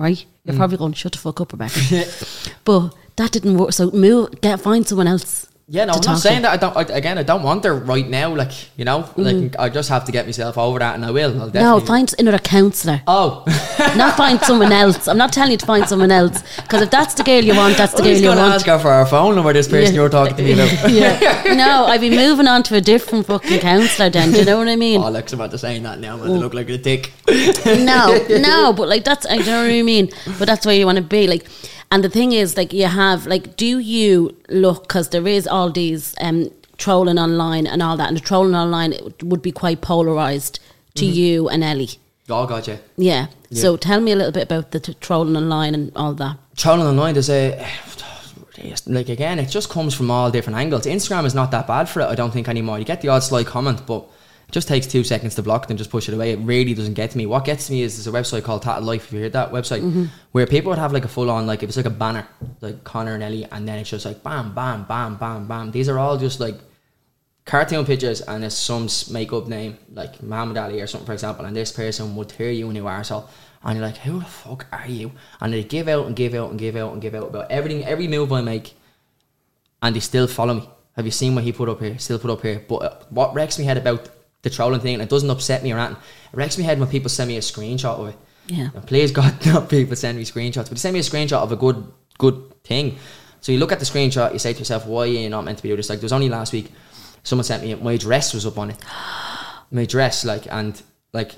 right? You're hmm. probably going to shut the fuck up, Rebecca. but that didn't work. So move get find someone else. Yeah, no, I'm not saying that. I don't. I, again, I don't want her right now. Like you know, mm. like I just have to get myself over that, and I will. I'll No, find another counsellor. Oh, not find someone else. I'm not telling you to find someone else because if that's the girl you want, that's the I girl you want. ask her for her phone number. This person you're talking to me about. yeah. No, I'd be moving on to a different fucking counsellor then. Do you know what I mean? Oh, Alex, I'm about to saying that now. I'm going to mm. look like a dick. no, no, but like that's, I don't know what I mean. But that's where you want to be. Like, and the thing is, like, you have, like, do you look, because there is all these um, trolling online and all that, and the trolling online it would be quite polarised to you and Ellie. Oh, God, yeah. Yeah. So tell me a little bit about the t- trolling online and all that. Trolling online, there's a. Like, again, it just comes from all different angles. Instagram is not that bad for it, I don't think, anymore. You get the odd slight comment, but just takes two seconds to block and just push it away. It really doesn't get to me. What gets to me is there's a website called Tattle Life, if you heard that website, where people would have like a full on, like, it was like a banner, like Connor and Ellie, and then it's just like bam, bam, bam, bam, bam. These are all just like cartoon pictures and it's some makeup name like Muhammad Ali or something for example and this person would tear you a new arsehole and you're like who the fuck are you and they give out and give out and give out and give out about everything every move I make and they still follow me have you seen what he put up here still put up here but uh, what wrecks me head about the trolling thing and it doesn't upset me or anything it wrecks me head when people send me a screenshot of it Yeah. and please God, not people send me screenshots, but send me a screenshot of a good, good thing. So you look at the screenshot, you say to yourself, "Why are you not meant to be doing this?" Like there was only last week, someone sent me my dress was up on it, my dress, like and like,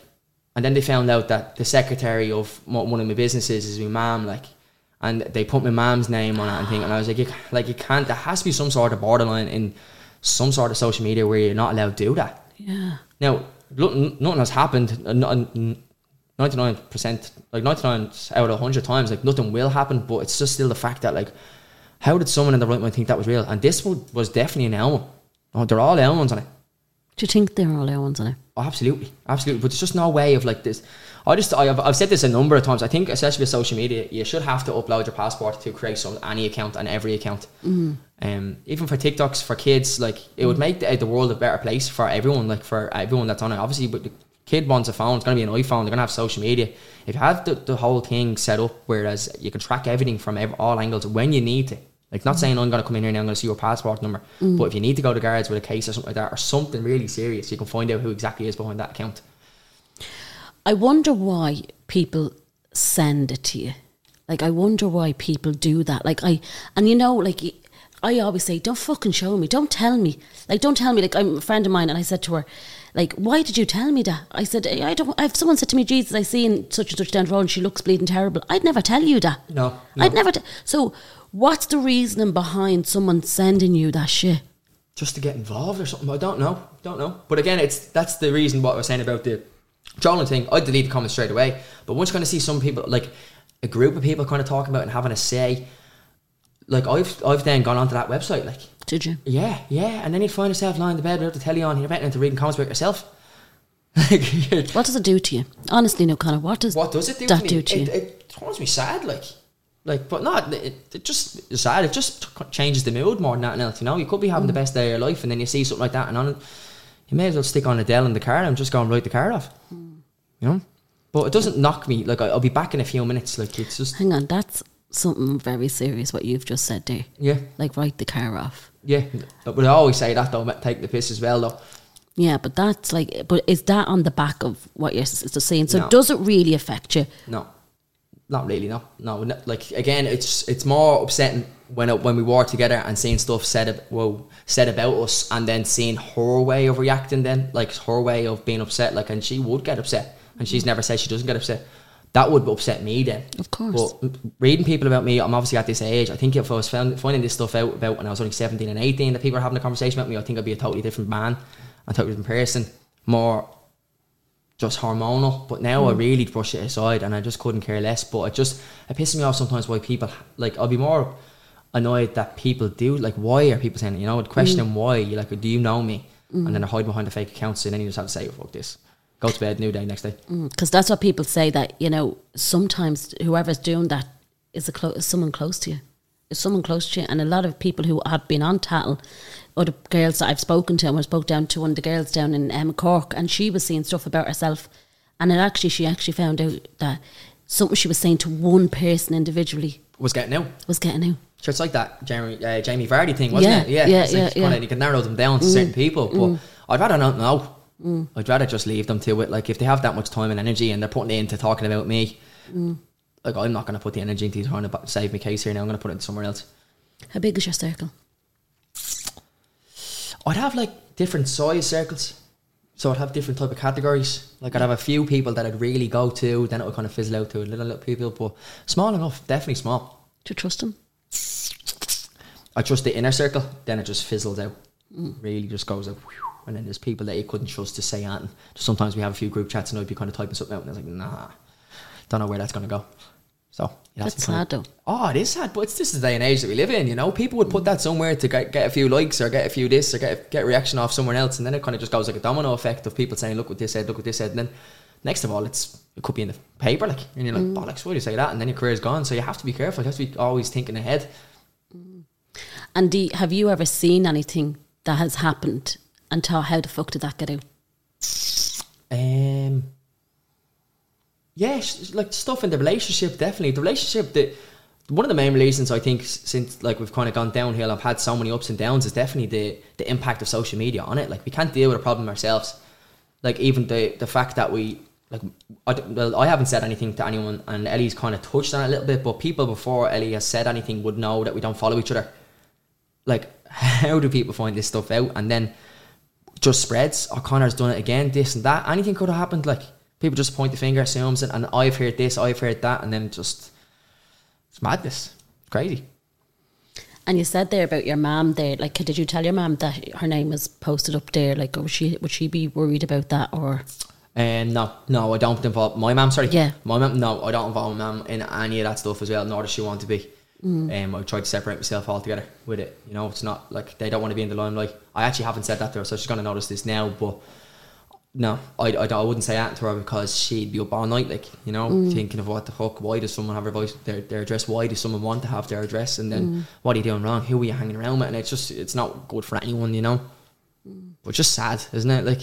and then they found out that the secretary of one of my businesses is my mom, like, and they put my mom's name on it and thing, and I was like, you, like you can't. There has to be some sort of borderline in some sort of social media where you're not allowed to do that. Yeah. Now, nothing, nothing has happened. Ninety nine percent, like ninety nine out of hundred times, like nothing will happen. But it's just still the fact that, like, how did someone in the right mind think that was real? And this one was definitely an one. Oh, they're all ones on it. Do you think they're all our ones on it? Oh, absolutely, absolutely. But there's just no way of like this. I just, I, have I've said this a number of times. I think, especially with social media, you should have to upload your passport to create some any account and every account. Mm. Um, even for TikToks for kids, like it would make the, the world a better place for everyone. Like for everyone that's on it. Obviously, but the kid wants a phone. It's gonna be an iPhone. They're gonna have social media. If you have the, the whole thing set up, whereas you can track everything from ev- all angles when you need to. Like not mm-hmm. saying I'm gonna come in here now. I'm gonna see your passport number. Mm. But if you need to go to guards with a case or something like that, or something really serious, you can find out who exactly is behind that account. I wonder why people send it to you. Like, I wonder why people do that. Like, I, and you know, like, I always say, don't fucking show me. Don't tell me. Like, don't tell me. Like, I'm a friend of mine, and I said to her, like, why did you tell me that? I said, I don't, if someone said to me, Jesus, I seen such and such down the road and she looks bleeding terrible, I'd never tell you that. No, no. I'd never. T- so, what's the reasoning behind someone sending you that shit? just to get involved or something. I don't know. Don't know. But again, it's that's the reason what I was saying about the trolling thing. I delete the comments straight away. But once you kind of see some people like a group of people kind of talking about and having a say, like I've I've then gone onto that website, like Did you? yeah, yeah, and then you find yourself lying in bed without the telly on, you're better into reading comments about yourself. Like, What does it do to you? Honestly, no, Connor. What does what does it do that to me? do to it, you? it turns me sad, like, like, but not. It, it just is sad. It just t- changes the mood more than anything else. You know, you could be having Mm. the best day of your life, and then you see something like that, and on it, you may as well stick on a Dell in the car and just go and write the car off. Mm. You know, but it doesn't knock me. Like I- I'll be back in a few minutes. Like it's just Hang on, that's something very serious. What you've just said there. yeah, Like, write the car off. yeah. But I always say that though, take the piss as well though. Yeah, but that's like, but is that on the back of what you're saying? So No. does it really affect you? No, not really. No, no. no, Like again, it's it's more upsetting when it, when we were together and seeing stuff said ab- well said about us, and then seeing her way of reacting. Then like her way of being upset. Like, and she would get upset, and she's never said she doesn't get upset. That would upset me then. Of course. But reading people about me, I'm obviously at this age. I think if I was found, finding this stuff out about when I was only 17 and 18, that people are having a conversation about me, I think I'd be a totally different man, a totally different person, more just hormonal. But now I hmm. really brush it aside, and I just couldn't care less. But it just it pisses me off sometimes why people like I'll be more annoyed that people do like why are people saying it? You know, I'd question hmm. why. You like, do you know me? And hmm. then they hide behind the fake accounts, and then you just have to say, oh, "Fuck this." Go to bed, new day, next day. Because that's what people say that you know. Sometimes whoever's doing that is a clo- is someone close to you. Someone close to you, and a lot of people who have been on tattle, other girls that I've spoken to, and I spoke down to one of the girls down in um, Cork, and she was seeing stuff about herself, and it actually she actually found out that something she was saying to one person individually Was getting out. was getting out. So it's like that Jamie uh, Jamie Vardy thing, wasn't Yeah, it? Yeah, yeah, it's like yeah, kinda- Mm. You can narrow them down to certain people, but I'd rather not know. I'd rather just leave them to it. Like if they have that much time and energy and they're putting it into talking about me, Mm. Like I'm not going to put the energy into trying to save my case here. Now I'm going to put it somewhere else. How big is your circle? I'd have like different size circles. So I'd have different type of categories. Like I'd have a few people that I'd really go to, then it would kind of fizzle out to a little little people, but small enough, definitely small. Do you trust them? I trust the inner circle, then it just fizzles out. Hmm. Really just goes out. whew. And then there's people that you couldn't trust to say anything. Sometimes we have a few group chats and I'd be kind of typing something out and I was like, nah, don't know where that's going to go. So yeah, That's sad though. Oh, it is sad, but it's this is the day and age that we live in. You know, people would put that somewhere to get, get a few likes or get a few this or get get a reaction off someone else, and then it kind of just goes like a domino effect of people saying, "Look what this said, look what this said," and then next of all, it's it could be in the paper, like, and you're like, "Bollocks, why do you say that?" And then your career's gone. So you have to be careful. You have to be always thinking ahead. And do, have you ever seen anything that has happened and thought, how the fuck did that get out? Um, yeah, sh- like stuff in the relationship, definitely. The relationship that one of the main reasons I think since like we've kind of gone downhill, I've had so many ups and downs is definitely the the impact of social media on it. Like we can't deal with a problem ourselves. Like even the the fact that we like I, well I haven't said anything to anyone and Ellie's kind of touched on it a little bit, but people before Ellie has said anything would know that we don't follow each other. Like how do people find this stuff out and then just spreads. O'Connor's done it again, this and that. Anything could have happened. Like people just point the finger, assumes it, and I've heard this, I've heard that, and then just It's madness. It's crazy. And you said there about your mum there, like, did you tell your mum that her name was posted up there? Like, would she would she be worried about that? Or Um, no, no, I don't involve my mum. Sorry, Yeah. my mum. No, I don't involve my mum in any of that stuff as well. Nor does she want to be. Mm. Um, I tried to separate myself altogether with it. You know, it's not like they don't want to be in the limelight. I actually haven't said that to her, so she's gonna notice this now. But no, I, I, I wouldn't say that to her because she'd be up all night, like you know, Mm. thinking of what the fuck. Why does someone have their voice, their, their address? Why does someone want to have their address? And then Mm. what are you doing wrong? Who are you hanging around with? And it's just it's not good for anyone, you know. Mm. But just sad, isn't it? Like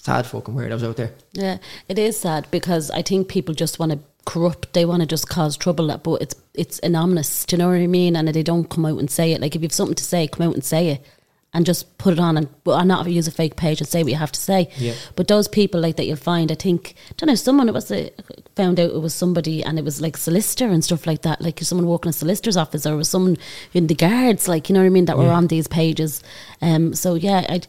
sad fucking weirdos out there. yeah, it is sad because I think people just want to corrupt. They want to just cause trouble, but it's it's anonymous. Do you know what I mean? And they don't come out and say it. Like if you've something to say, come out and say it. And just put it on and I'm not use a fake page and say what you have to say. Yeah. But those people like that you'll find, I think, I don't know, someone it was a, found out it was somebody and it was like solicitor and stuff like that, like someone working in a solicitor's office or it was someone in the guards, like you know what I mean, that were on these pages. Um, so yeah, I.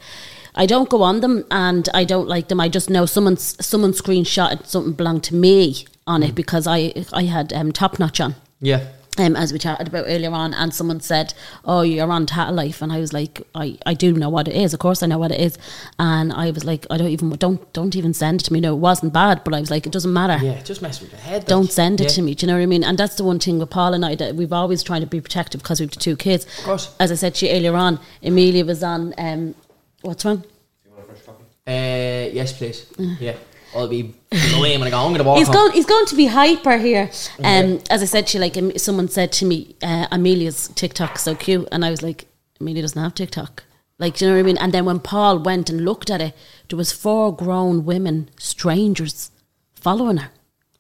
I don't go on them and I don't like them. I just know someone someone screenshotted something belonged to me on it because I I had um, top notch on Yeah. Um, as we chatted about earlier on, and someone said, "Oh, you're on Tattle Life," and I was like, "I, I do know what it is. Of course, I know what it is." And I was like, "I don't even don't don't even send it to me. No, it wasn't bad, but I was like, it doesn't matter. Yeah, just mess with your head. like. Don't send it Yeah. to me. Do you know what I mean? And that's the one thing with Paul and I that we've always tried to be protective because we've two kids. Of course. As I said to you earlier on, Amelia was on. Um, what's wrong? Uh, yes, please. Yeah. I'll be him and I go, I'm going to walk He's home. going. He's going to be hyper here. Um, as I said to you, like someone said to me, uh, Amelia's TikTok so cute, and I was like, Amelia doesn't have TikTok. Like, do you know what I mean? And then when Paul went and looked at it, there was four grown women, strangers, following her.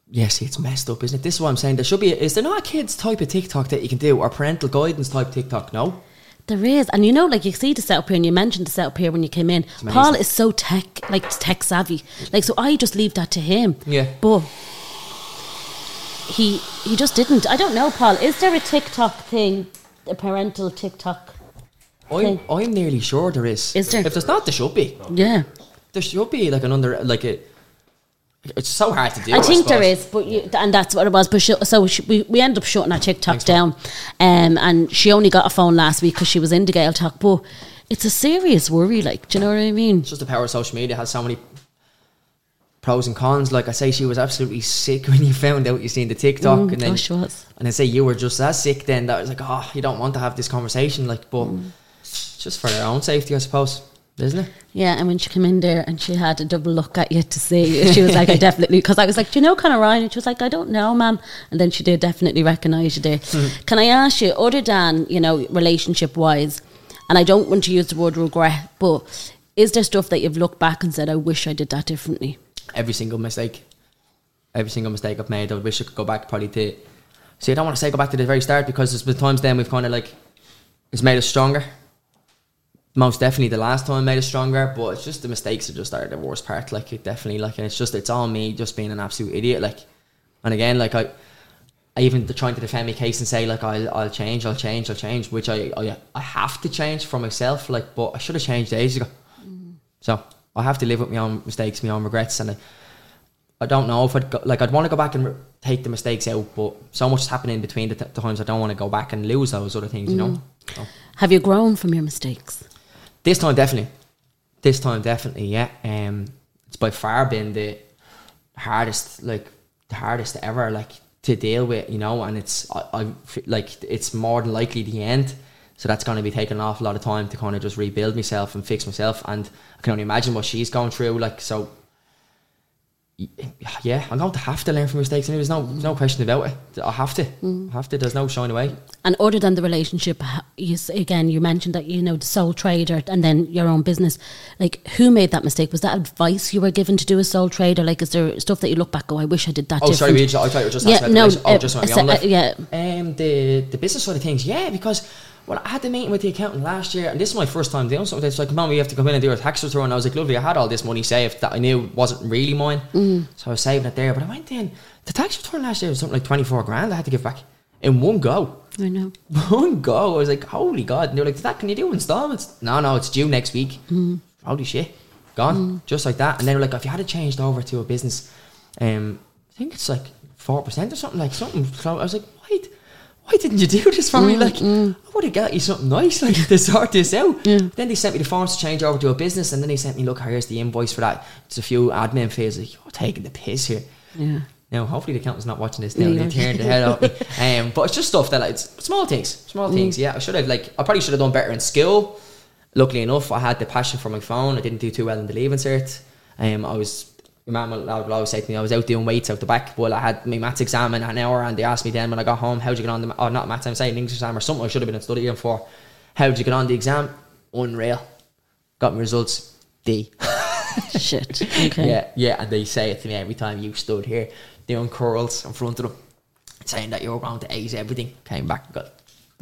Yes, it's messed up, isn't it? This is what I'm saying. There should be. Is there not a kids type of TikTok that you can do, or parental guidance type TikTok? No. There is, and you know, like you see the setup here, and you mentioned the setup here when you came in. Paul is so tech, like tech savvy, like so. I just leave that to him. Yeah. but he he just didn't. I don't know, Paul. Is there a TikTok thing, a parental TikTok? I'm. I'm nearly sure there is. Is there? If there's not, there should be. Yeah, There should be like an under like a. It's so hard to do. I think there suppose. is, but you, and that's what it was. But she, so she, we we ended up shutting our TikTok Thanks, down, um, and she only got a phone last week because she was into Gaeltacht. But it's a serious worry, like, do you know what I mean? It's just the power of social media has so many pros and cons. Like I say, she was absolutely sick when you found out you seen the TikTok, Mm, and then oh, she was. and I say you were just as sick. Then that was like, oh, you don't want to have this conversation, like, but Mm. just for their own safety, I suppose, isn't it? Yeah, and when she came in there and she had a double look at you to see, she was like, I definitely, because I was like, Do you know Conor Ryan? And she was like, I don't know, ma'am. And then she did definitely recognise you there. Mm-hmm. Can I ask you, other than, you know, relationship wise, and I don't want to use the word regret, but is there stuff that you've looked back and said, I wish I did that differently? Every single mistake, every single mistake I've made, I wish I could go back probably to. See, I don't want to say go back to the very start because there's been times then we've kind of like it's made us stronger. Most definitely, the last time I made us stronger, but it's just the mistakes are just are the worst part. Like it definitely, like and it's just it's all me just being an absolute idiot. Like, and again, like I, I even trying to defend my case and say like I'll, I'll change, I'll change, I'll change, which I, I I have to change for myself. Like, but I should have changed ages ago. Mm-hmm. So I have to live with my own mistakes, my own regrets, and I, I don't know if I'd go, like I'd want to go back and re- take the mistakes out, but so much is happening between the, t- the times I don't want to go back and lose those other things, you know. Mm. So, Have you grown from your mistakes? This time definitely, this time definitely, yeah. Um, it's by far been the hardest, like the hardest ever, like to deal with, you know. And it's I, I like it's more than likely the end. So that's going to be taking an awful lot of time to kind of just rebuild myself and fix myself. And I can only imagine what she's going through. Like so, yeah, I'm going to have to learn from mistakes. And there's no no question about it. I have to. I have to. There's no shine away. And other than the relationship, you again, you mentioned that you know the sole trader and then your own business. Like, who made that mistake? Was that advice you were given to do a sole trader? Like, is there stuff that you look back? Oh, I wish I did that. Oh, sorry, different? we just, I thought you were just Yeah, asking about no, oh, uh, just about my so- own life. uh, yeah. Um, the the business side of things, yeah, because well, I had the meeting with the accountant last year, and this is my first time doing something. It's like, mom, we have to come in and do a tax return. And I was like, lovely, I had all this money saved that I knew wasn't really mine, Mm. so I was saving it there. But I went in, the tax return last year was something like twenty four grand. I had to give back in one go. I know. One go, I was like, holy god! And they were like, that can you do installments? No, no, it's due next week. Holy shit, gone just like that. And they were like, if you had it changed over to a business, um, I think it's like four percent or something like something. So I was like, why didn't you do this for me? Like, I would have got you something nice, like, to sort this out. Then they sent me the forms to change over to a business, and then they sent me, look, here's the invoice for that. It's a few admin fees. Like, you're taking the piss here. Yeah. Now, hopefully, the accountant's not watching this now. Yeah. They turned their head off me. Um, but it's just stuff that, like, it's small things. Small things, yeah. I should have, like, I probably should have done better in school. Luckily enough, I had the passion for my phone. I didn't do too well in the leaving cert. Um, I was, my mum will will always say to me, I was out doing weights out the back. Well, I had my maths exam in an hour, and they asked me then when I got home, how'd you get on the, oh, not maths, I'm saying English exam or something I should have been studying for. How'd you get on the exam? Unreal. Got my results D. Shit. Okay. Yeah, yeah, and they say it to me every time you stood here doing curls in front of them, saying that you were going to ace everything. Came back and got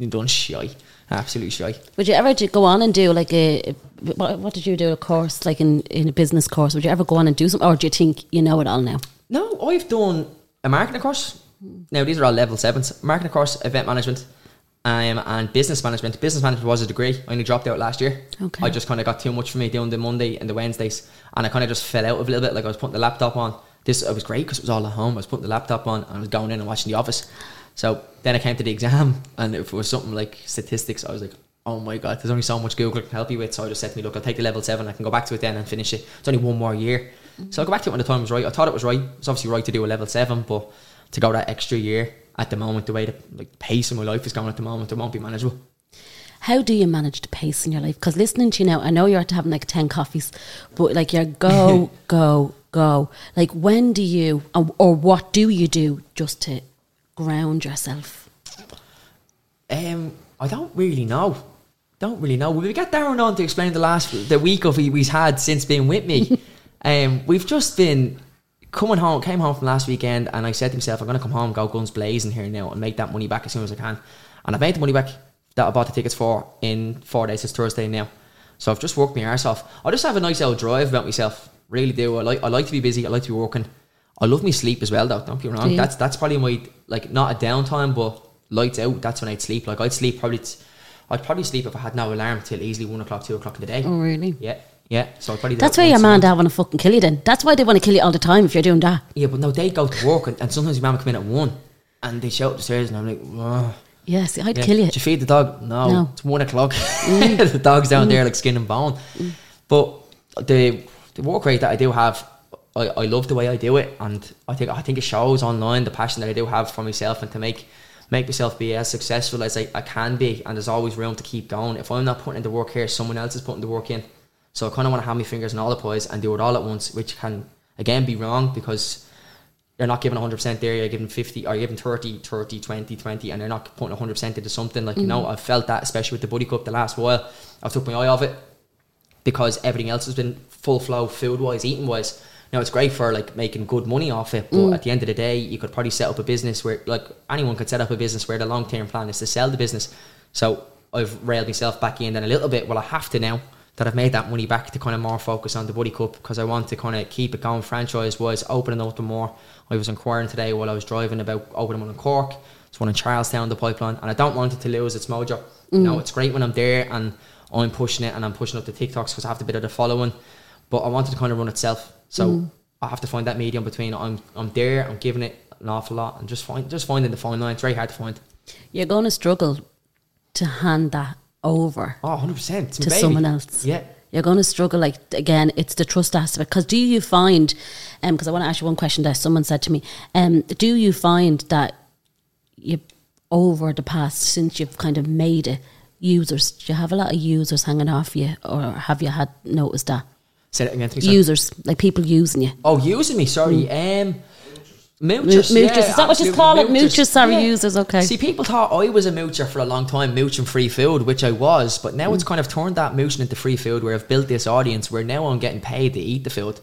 done shy, absolutely shy. Would you ever do- go on and do like a what, what did you do a course like in in a business course? Would you ever go on and do something, or do you think you know it all now? No, I've done a marketing course. Now these are all level sevens. Marketing course, event management, um, and business management. Business management was a degree. I only dropped out last year. Okay. I just kind of got too much for me doing the Monday and the Wednesdays, and I kind of just fell out of a little bit. Like I was putting the laptop on. This it was great because it was all at home. I was putting the laptop on and I was going in and watching The Office. So then I came to the exam, and if it was something like statistics, I was like, oh my god, there's only so much Google can help you with. So I just said to me, look, I'll take the level seven. I can go back to it then and finish it. It's only one more year, so I'll go back to it when the time was right. I thought it was right. It's obviously right to do a level seven, but to go that extra year at the moment, the way the like pace of my life is going at the moment, it won't be manageable. How do you manage the pace in your life? Because listening to you now, I know you're having like ten coffees, but like you're go go go. Like when do you or, or what do you do just to ground yourself? Um, I don't really know. Don't really know. We get Darren on to explain the last the week of he- we've had since being with me? um, we've just been coming home. Came home from last weekend, and I said to myself, I'm going to come home, go guns blazing here now, and make that money back as soon as I can. And I've made the money back that I bought the tickets for in four days. It's Thursday now, so I've just worked my arse off. I just have a nice old drive about myself. Really do. I like. I like to be busy. I like to be working. I love me sleep as well, though. Don't be wrong. Do you? That's that's probably my like not a downtime, but lights out. That's when I'd sleep. Like I'd sleep probably. T- I'd probably sleep if I had no alarm till easily one o'clock, two o'clock in the day. Oh, really? Yeah, yeah. So I'd probably. That's that why your man dad want to fucking kill you. Then that's why they want to kill you all the time if you're doing that. Yeah, but no, they go to work and, and sometimes your mum come in at one, and they shout up the stairs, and I'm like, Whoa. Yes, I'd Yeah. kill you. Did you feed the dog? No, No. it's one o'clock. Mm. the dog's down mm. there like skin and bone. Mm. But the the work rate that I do have, I, I love the way I do it, and I think I think it shows online the passion that I do have for myself and to make make myself be as successful as I, I can be. And there's always room to keep going. If I'm not putting in the work here, someone else is putting the work in. So I kind of want to have my fingers in all the pies and do it all at once, which can again be wrong because you're not giving 100% there, you're giving 50 or you're giving 30, 30, 20, 20, and you're not putting 100% into something. Like, you know, mm. I've felt that, especially with the Buddy Cup the last while. I've took my eye off it because everything else has been full flow, food wise, eating wise. Now, it's great for like making good money off it, but mm. at the end of the day, you could probably set up a business where, like, anyone could set up a business where the long term plan is to sell the business. So I've railed myself back in then a little bit. Well, I have to now that I've made that money back to kind of more focus on the Buddy Cup because I want to kind of keep it going franchise wise, opening up the more. I was inquiring today while I was driving about opening one in Cork. It's one in Charlestown, the pipeline, and I don't want it to lose its mojo. You know, mm. it's great when I'm there and I'm pushing it and I'm pushing up the TikToks because I have a bit of the following, but I wanted to kind of run itself. So I have to find that medium between I'm I'm there, I'm giving it an awful lot, and just find just finding the fine line. It's very hard to find. You're going to struggle to hand that over Oh, 100 percent to someone else. Yeah. You're going to struggle. Like again, it's the trust aspect. Because do you find? Um, because I want to ask you one question that someone said to me. Um, do you find that you over the past since you've kind of made it users? Do you have a lot of users hanging off you, or have you had noticed that Say that again sorry. users like people using you? Oh, using me. Sorry. Um, Mo- moochers. moochers. yeah, Is that what you call it? Moochers, sorry, users, okay. See, people thought I was a moocher for a long time, mooching free food, which I was, but now it's kind of turned that mooching into free food where I've built this audience where now I'm getting paid to eat the food.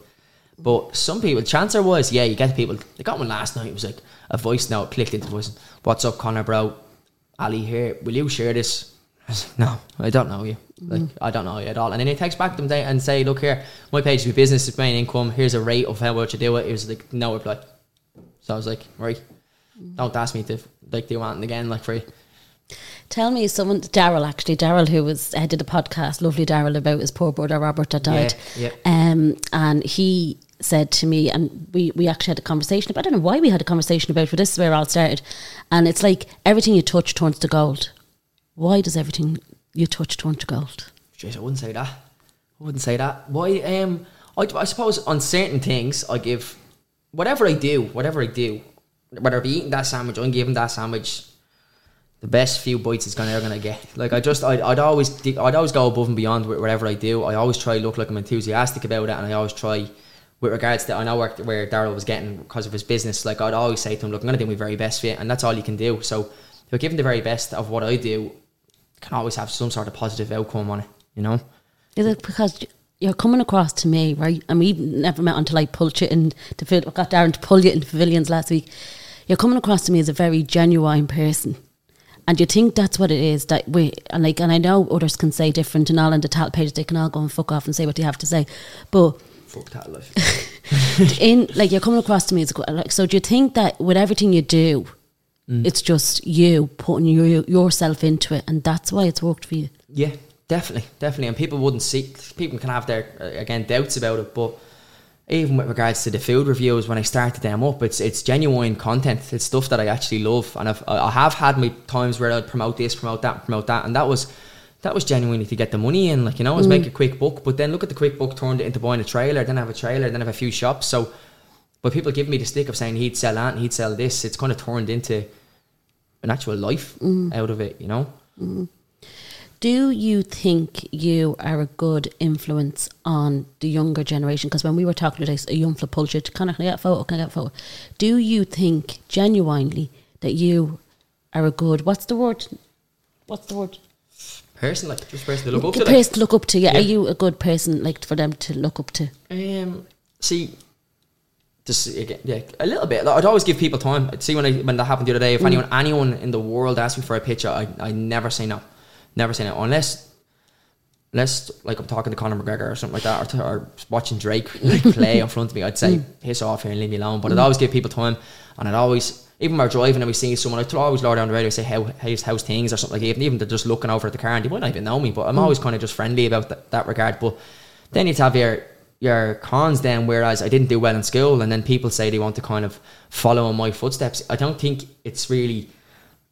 But some people, chancer was, yeah, you get people. They got one last night. It was like a voice note clicked into voice. What's up, Connor, bro? Ali here. Will you share this? I no, I don't know you. Like, I don't know you at all. And then he text back them day and say, look here, my page is my business, it's my income. Here's a rate of how much you do it. It was like no reply. So I was like, right, don't ask me to like do anything again, like free. Tell me, someone, Daryl actually, Daryl, who was uh, did a podcast, lovely Daryl, about his poor brother Robert that died. Yeah, Um, and he said to me, and we, we actually had a conversation about, I don't know why we had a conversation about, but this is where it all started. And it's like everything you touch turns to gold. Why does everything you touch turn to gold? Jeez, I wouldn't say that. I wouldn't say that. Why? Um, I, I suppose on certain things, I give whatever I do, whatever I do, whether I be eating that sandwich, I'm giving that sandwich the best few bites it's gonna ever gonna get. Like I just, I'd, I'd always, I'd always go above and beyond with whatever I do. I always try to look like I'm enthusiastic about it, and I always try. With regards to, I know where, where Daryl was getting because of his business. Like I'd always say to him, "Look, I'm gonna do my very best for it," and that's all you can do. So, if I him the very best of what I do, can always have some sort of positive outcome on it. You know. Is it because you're coming across to me, right? And we never met until I pulled you into Pavil- I got Darren to pull you into pavilions last week. You're coming across to me as a very genuine person. And you think that's what it is that we and like and I know others can say different and all in the talent pages they can all go and fuck off and say what they have to say. But Fuck that life. in like you're coming across to me as a- like so do you think that with everything you do it's just you putting your, yourself into it and that's why it's worked for you Yeah, definitely, definitely. And people wouldn't see. People can have their uh, again doubts about it, but even with regards to the food reviews, when I started them up, it's it's genuine content. It's stuff that I actually love, and I've, I have had my times where I'd promote this, promote that, promote that, and that was that was genuinely to get the money in. Like you know, I was make a quick book, but then look at the quick book turned it into buying a trailer. Then I have a trailer, then I have a few shops. So, but people give me the stick of saying he'd sell that and he'd sell this. It's kind of turned into an actual life out of it. You know. do you think you are a good influence on the younger generation because when we were talking today a young flip pulled you to kind of can I get a photo can I get a photo do you think genuinely that you are a good what's the word what's the word Person, like just person to look up to. like. person to look up to yeah. Yeah. are you a good person like for them to look up to Um, see, just again, yeah, a little bit. Like, I'd always give people time. I'd see when I when that happened the other day. If mm. anyone anyone in the world asked me for a picture, I I never say no, never say no unless. Unless like I'm talking to Conor McGregor or something like that, or, or watching Drake like play in front of me, I'd say mm. piss off here and leave me alone. But I'd mm. always give people time, and I'd always even when we're driving and we see someone, I'd always lower down the radio and say how how's, how's things or something like that. Even even they're just looking over at the car and they might not even know me, but I'm always kind of just friendly about that, that regard. But then you'd have your your cons then whereas I didn't do well in school and then people say they want to kind of follow in my footsteps. I don't think it's really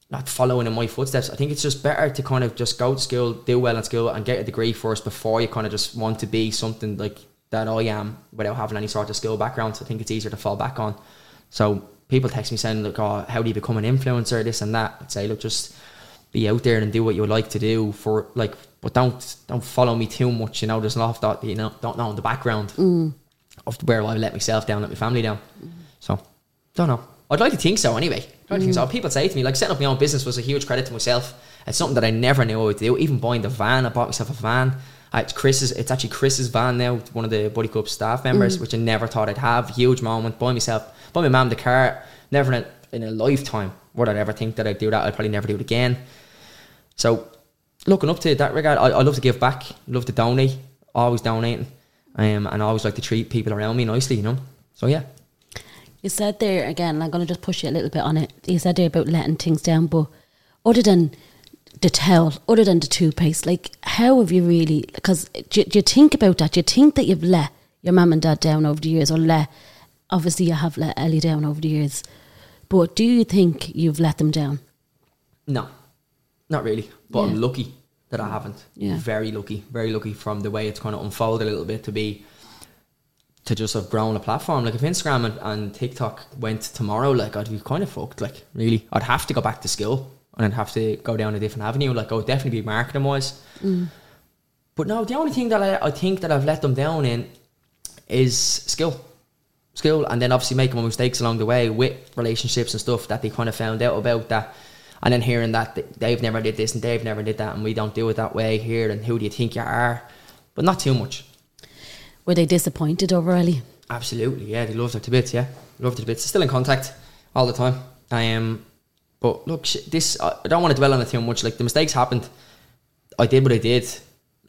not following in my footsteps. I think it's just better to kind of just go to school, do well in school and get a degree first before you kind of just want to be something like that I am without having any sort of skill background. So I think it's easier to fall back on. So people text me saying like, oh, how do you become an influencer, this and that. I'd say, look, just be out there and do what you like to do for like but don't don't follow me too much, you know, there's a lot that you know don't know in the background mm. of where I let myself down, let my family down. So don't know. I'd like to think so anyway. I'd like to think so. Mm. People say to me, like setting up my own business was a huge credit to myself. It's something that I never knew I would do. Even buying the van, I bought myself a van. Uh, it's Chris's, it's actually Chris's van now, one of the Buddy Cup staff members, mm. which I never thought I'd have. Huge moment. Buy myself, buy my mum the car. Never in a, in a lifetime would I ever think that I'd do that. I'd probably never do it again. So looking up to that regard, I, I love to give back, love to donate, always donating, um, and I always like to treat people around me nicely, you know. So yeah, You said there again, I'm going to just push you a little bit on it. You said there about letting things down, but other than the towel, other than the toothpaste, like how have you really? Because do, do you think about that? Do you think that you've let your mum and dad down over the years, or let obviously you have let Ellie down over the years, but do you think you've let them down? no, not really. But I'm lucky that I haven't. Yeah. very lucky, very lucky from the way it's kind of unfolded a little bit to be to just have grown a platform. Like if Instagram and, and TikTok went tomorrow, like I'd be kind of fucked. Like really, I'd have to go back to school and I'd have to go down a different avenue. Like I would definitely be marketing wise. Mm. But no, the only thing that I, I think that I've let them down in is skill. Skill and then obviously making mistakes along the way with relationships and stuff that they kind of found out about that and then hearing that they've never did this and they've never did that and we don't do it that way here and who do you think you are? But not too much. Were they disappointed over Ellie? Absolutely, yeah, they loved her to bits, yeah. Loved her to bits. Still in contact all the time. I Um, but look, this, I I don't want to dwell on it too much. Like, the mistakes happened. I did what I did.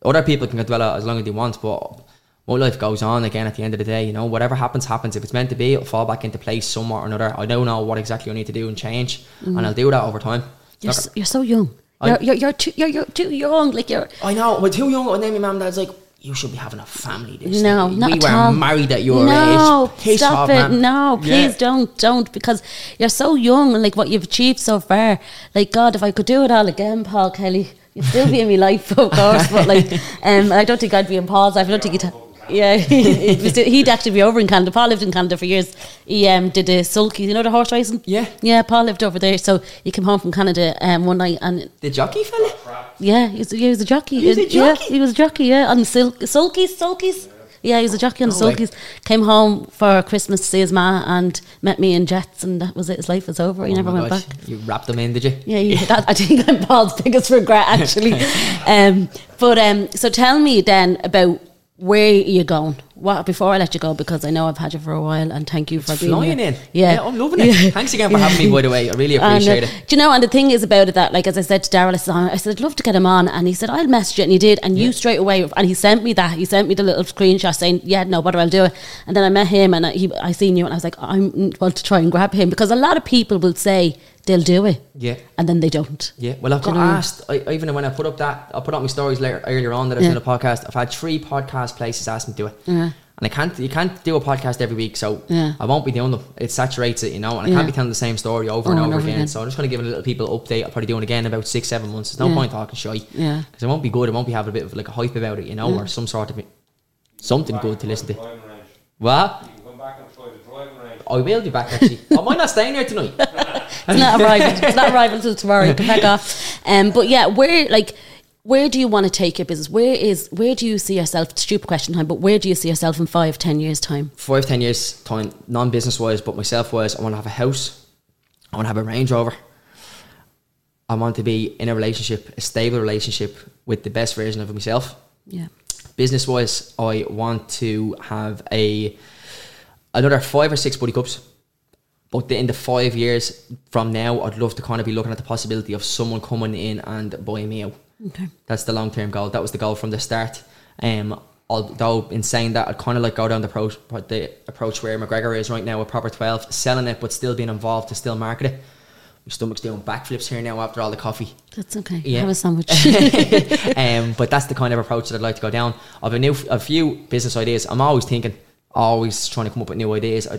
Other people can dwell on it as long as they want, but my life goes on again at the end of the day. You know, whatever happens, happens. If it's meant to be, it'll fall back into place somewhere or another. I don't know what exactly I need to do and change, and I'll do that over time. You're, Look, so, you're so young. I- You're, you're, you're, too, you're, you're too young. Like you're. I know, we're too young, and then my mum and dad's like, you should be having a family. This No, day. not we at were all. married at your no, age. Piss stop off, it. man. No, please Yeah. don't, don't, because you're so young and like what you've achieved so far. Like God, if I could do it all again, Paul Kelly, you'd still be in my life, of course. But like, um, I don't think I'd be in Paul's life. I don't think he'd. Yeah, was- he'd actually be over in Canada. Paul lived in Canada for years. He um, did the sulky, you know, the horse racing. Yeah. yeah. Paul lived over there, so he came home from Canada um, one night and The jockey fella? yeah, he was, he was a jockey. He was a Yeah, jockey? he was a jockey. Yeah, on sil- sulkies, sulkies. Yeah, he was a jockey on the No way. sulkies. Came home for Christmas to see his ma and met me in Jets, and that was it. His life was over. He Oh never went gosh. back. You wrapped them in, did you? Yeah, he, that, I think I'm Paul's biggest regret actually. um, but um, so tell me then about where you're going. What before I let you go because I know I've had you for a while, and thank you for being Flying here. in. Yeah. I'm loving it. Thanks again for having me, by the way. I really appreciate and, uh, it. Do you know? And the thing is about it that, like, as I said to Daryl, I said, I said, I'd love to get him on, and he said, I'll message you, and he did, and you straight away, and he sent me that, he sent me the little screenshot saying, yeah, no, but I'll do it, and then I met him, and I, he, I seen you, and I was like, I want to try and grab him because a lot of people will say they'll do it, Yeah. and then they don't. Yeah, well, I've Do you got know? asked. I, even when I put up that, I put up my stories later, earlier on that I've Yeah. done a podcast. I've had three podcast places ask me to do it, Yeah. and I can't. You can't do a podcast every week, so Yeah. I won't be doing them. It saturates it, you know, and I Yeah. can't be telling the same story over and oh, Over over, and over again. again. So I'm just going to give a little people update. I'll probably do it again in about six, seven months. There's no Yeah. point talking shy, Yeah. because it won't be good. It won't be having a bit of like a hype about it, you know, or some sort of something good to listen to. What? I will be back actually. I might not staying here tonight. It's not arriving. it's not arriving until tomorrow. You can back off. Um, but yeah, where like where do you want to take your business? Where is where do you see yourself? Stupid question time, but where do you see yourself in five, ten years time? five, ten years time, non business wise, but myself wise, I want to have a house. I want to have a Range Rover. I want to be in a relationship, a stable relationship with the best version of myself. Yeah. Business wise, I want to have a another five or six buddy cups. But in the five years from now, I'd love to kind of be looking at the possibility of someone coming in and buying me out. Okay. That's the long term goal. That was the goal from the start. Um, although in saying that, I'd kind of like go down the approach, the approach where McGregor is right now, a proper twelve, selling it but still being involved to still market it. My stomach's doing backflips here now after all the coffee. That's okay. Yeah. Have a sandwich. um, but that's the kind of approach that I'd like to go down. I've a new, a few business ideas. I'm always thinking, always trying to come up with new ideas. I,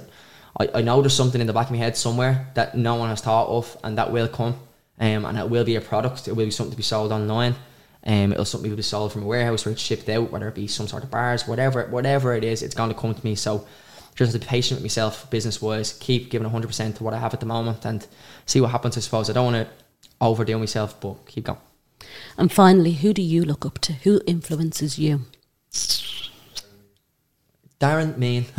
I, I know there's something in the back of my head somewhere that no one has thought of, and that will come. Um, and it will be a product. It will be something to be sold online. Um, it'll something will be sold from a warehouse or it's shipped out, whether it be some sort of bars, whatever, whatever it is, it's going to come to me. So just to be patient with myself, business wise, keep giving 100% to what I have at the moment and see what happens. I suppose I don't want to overdo myself, but keep going. and finally, who do you look up to? Who influences you? Darren, mean.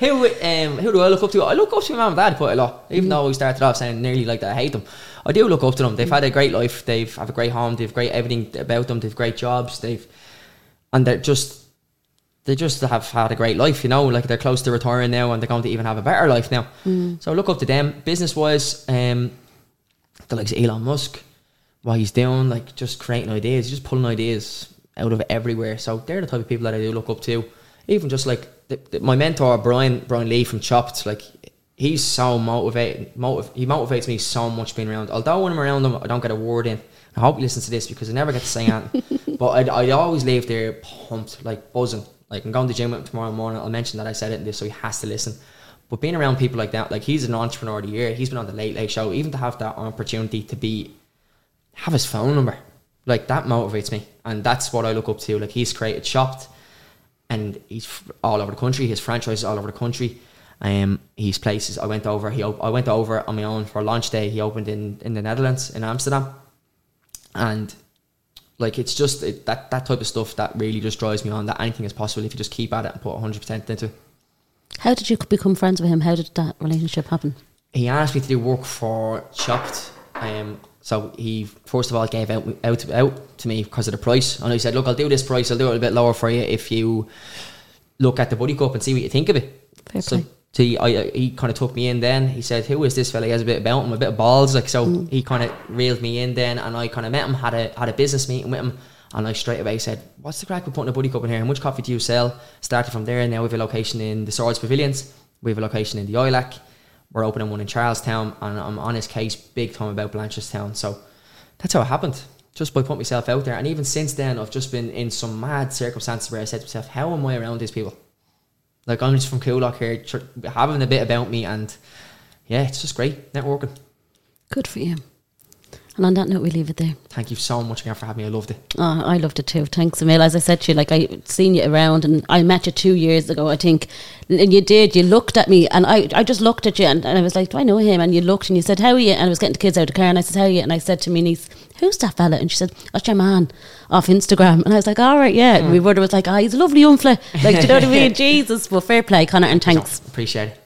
who um, who do I look up to? I look up to my mum and dad quite a lot. Even though we started off saying nearly like that I hate them, I do look up to them. They've had a great life. They've have a great home. They've great everything about them. They've great jobs. They've and they're just they just have had a great life. You know, like they're close to retiring now, and they're going to even have a better life now. So I look up to them business wise. Um, the likes of Elon Musk, what he's doing, like just creating ideas, just pulling ideas out of everywhere. So they're the type of people that I do look up to. Even just like the, the, my mentor Brian Brian Lee from Chopped, like he's so motivated. Motiv- he motivates me so much being around. Although when I'm around him, I don't get a word in. I hope he listens to this because I never get to say anything. but I I always leave there pumped, like buzzing. Like I'm going to the gym with him tomorrow morning. I'll mention that I said it in this, so he has to listen. But being around people like that, like he's an entrepreneur of the year. He's been on the Late Late Show. Even to have that opportunity to be have his phone number. Like that motivates me, and that's what I look up to. Like he's created Chopped, and he's all over the country. His franchise is all over the country. Um, he's places. I went over. He op- I went over on my own for launch day. He opened in in the Netherlands in Amsterdam, and like it's just it, that that type of stuff that really just drives me on. That anything is possible if you just keep at it and put hundred percent into. it. How did you become friends with him? How did that relationship happen? he asked me to do work for Chopped. Um, so he first of all gave out out out to me because of the price, and I said, "Look, I'll do this price. I'll do it a bit lower for you if you look at the Buddy Cup and see what you think of it." Fair so he, I, he kind of took me in. Then he said, "Who is this fella? He has a bit about him, a bit of balls." Like so, Mm. he kind of reeled me in. Then, and I kind of met him, had a had a business meeting with him. And I straight away said, "What's the crack with putting a buddy cup in here? How much coffee do you sell?" Started from there. And now we have a location in the Swords Pavilions. We have a location in the Ilac. We're opening one in Charlestown, and I'm on his case big time about Blanchardstown. So that's how it happened. Just by putting myself out there, and even since then, I've just been in some mad circumstances where I said to myself, "How am I around these people?" Like I'm just from Coolock here, having a bit about me, and yeah, it's just great networking. Good for you. And on that note, we leave it there. Thank you so much again for having me. I loved it. Oh, I loved it too. Thanks, Emil. As I said to you, like I seen you around, and I met you two years ago, I think. And you did. You looked at me, and I, I just looked at you, and, and I was like, "Do I know him?" And you looked, and you said, "How are you?" And I was getting the kids out of the car, and I said, "How are you?" And I said to my niece, "Who's that fella?" And she said, "That's your man off Instagram." And I was like, "All right, yeah." And my brother was like, "Ah, he's a lovely young fella." Like, do you know what I mean? Jesus, well, fair play, Connor, and thanks. Appreciate it.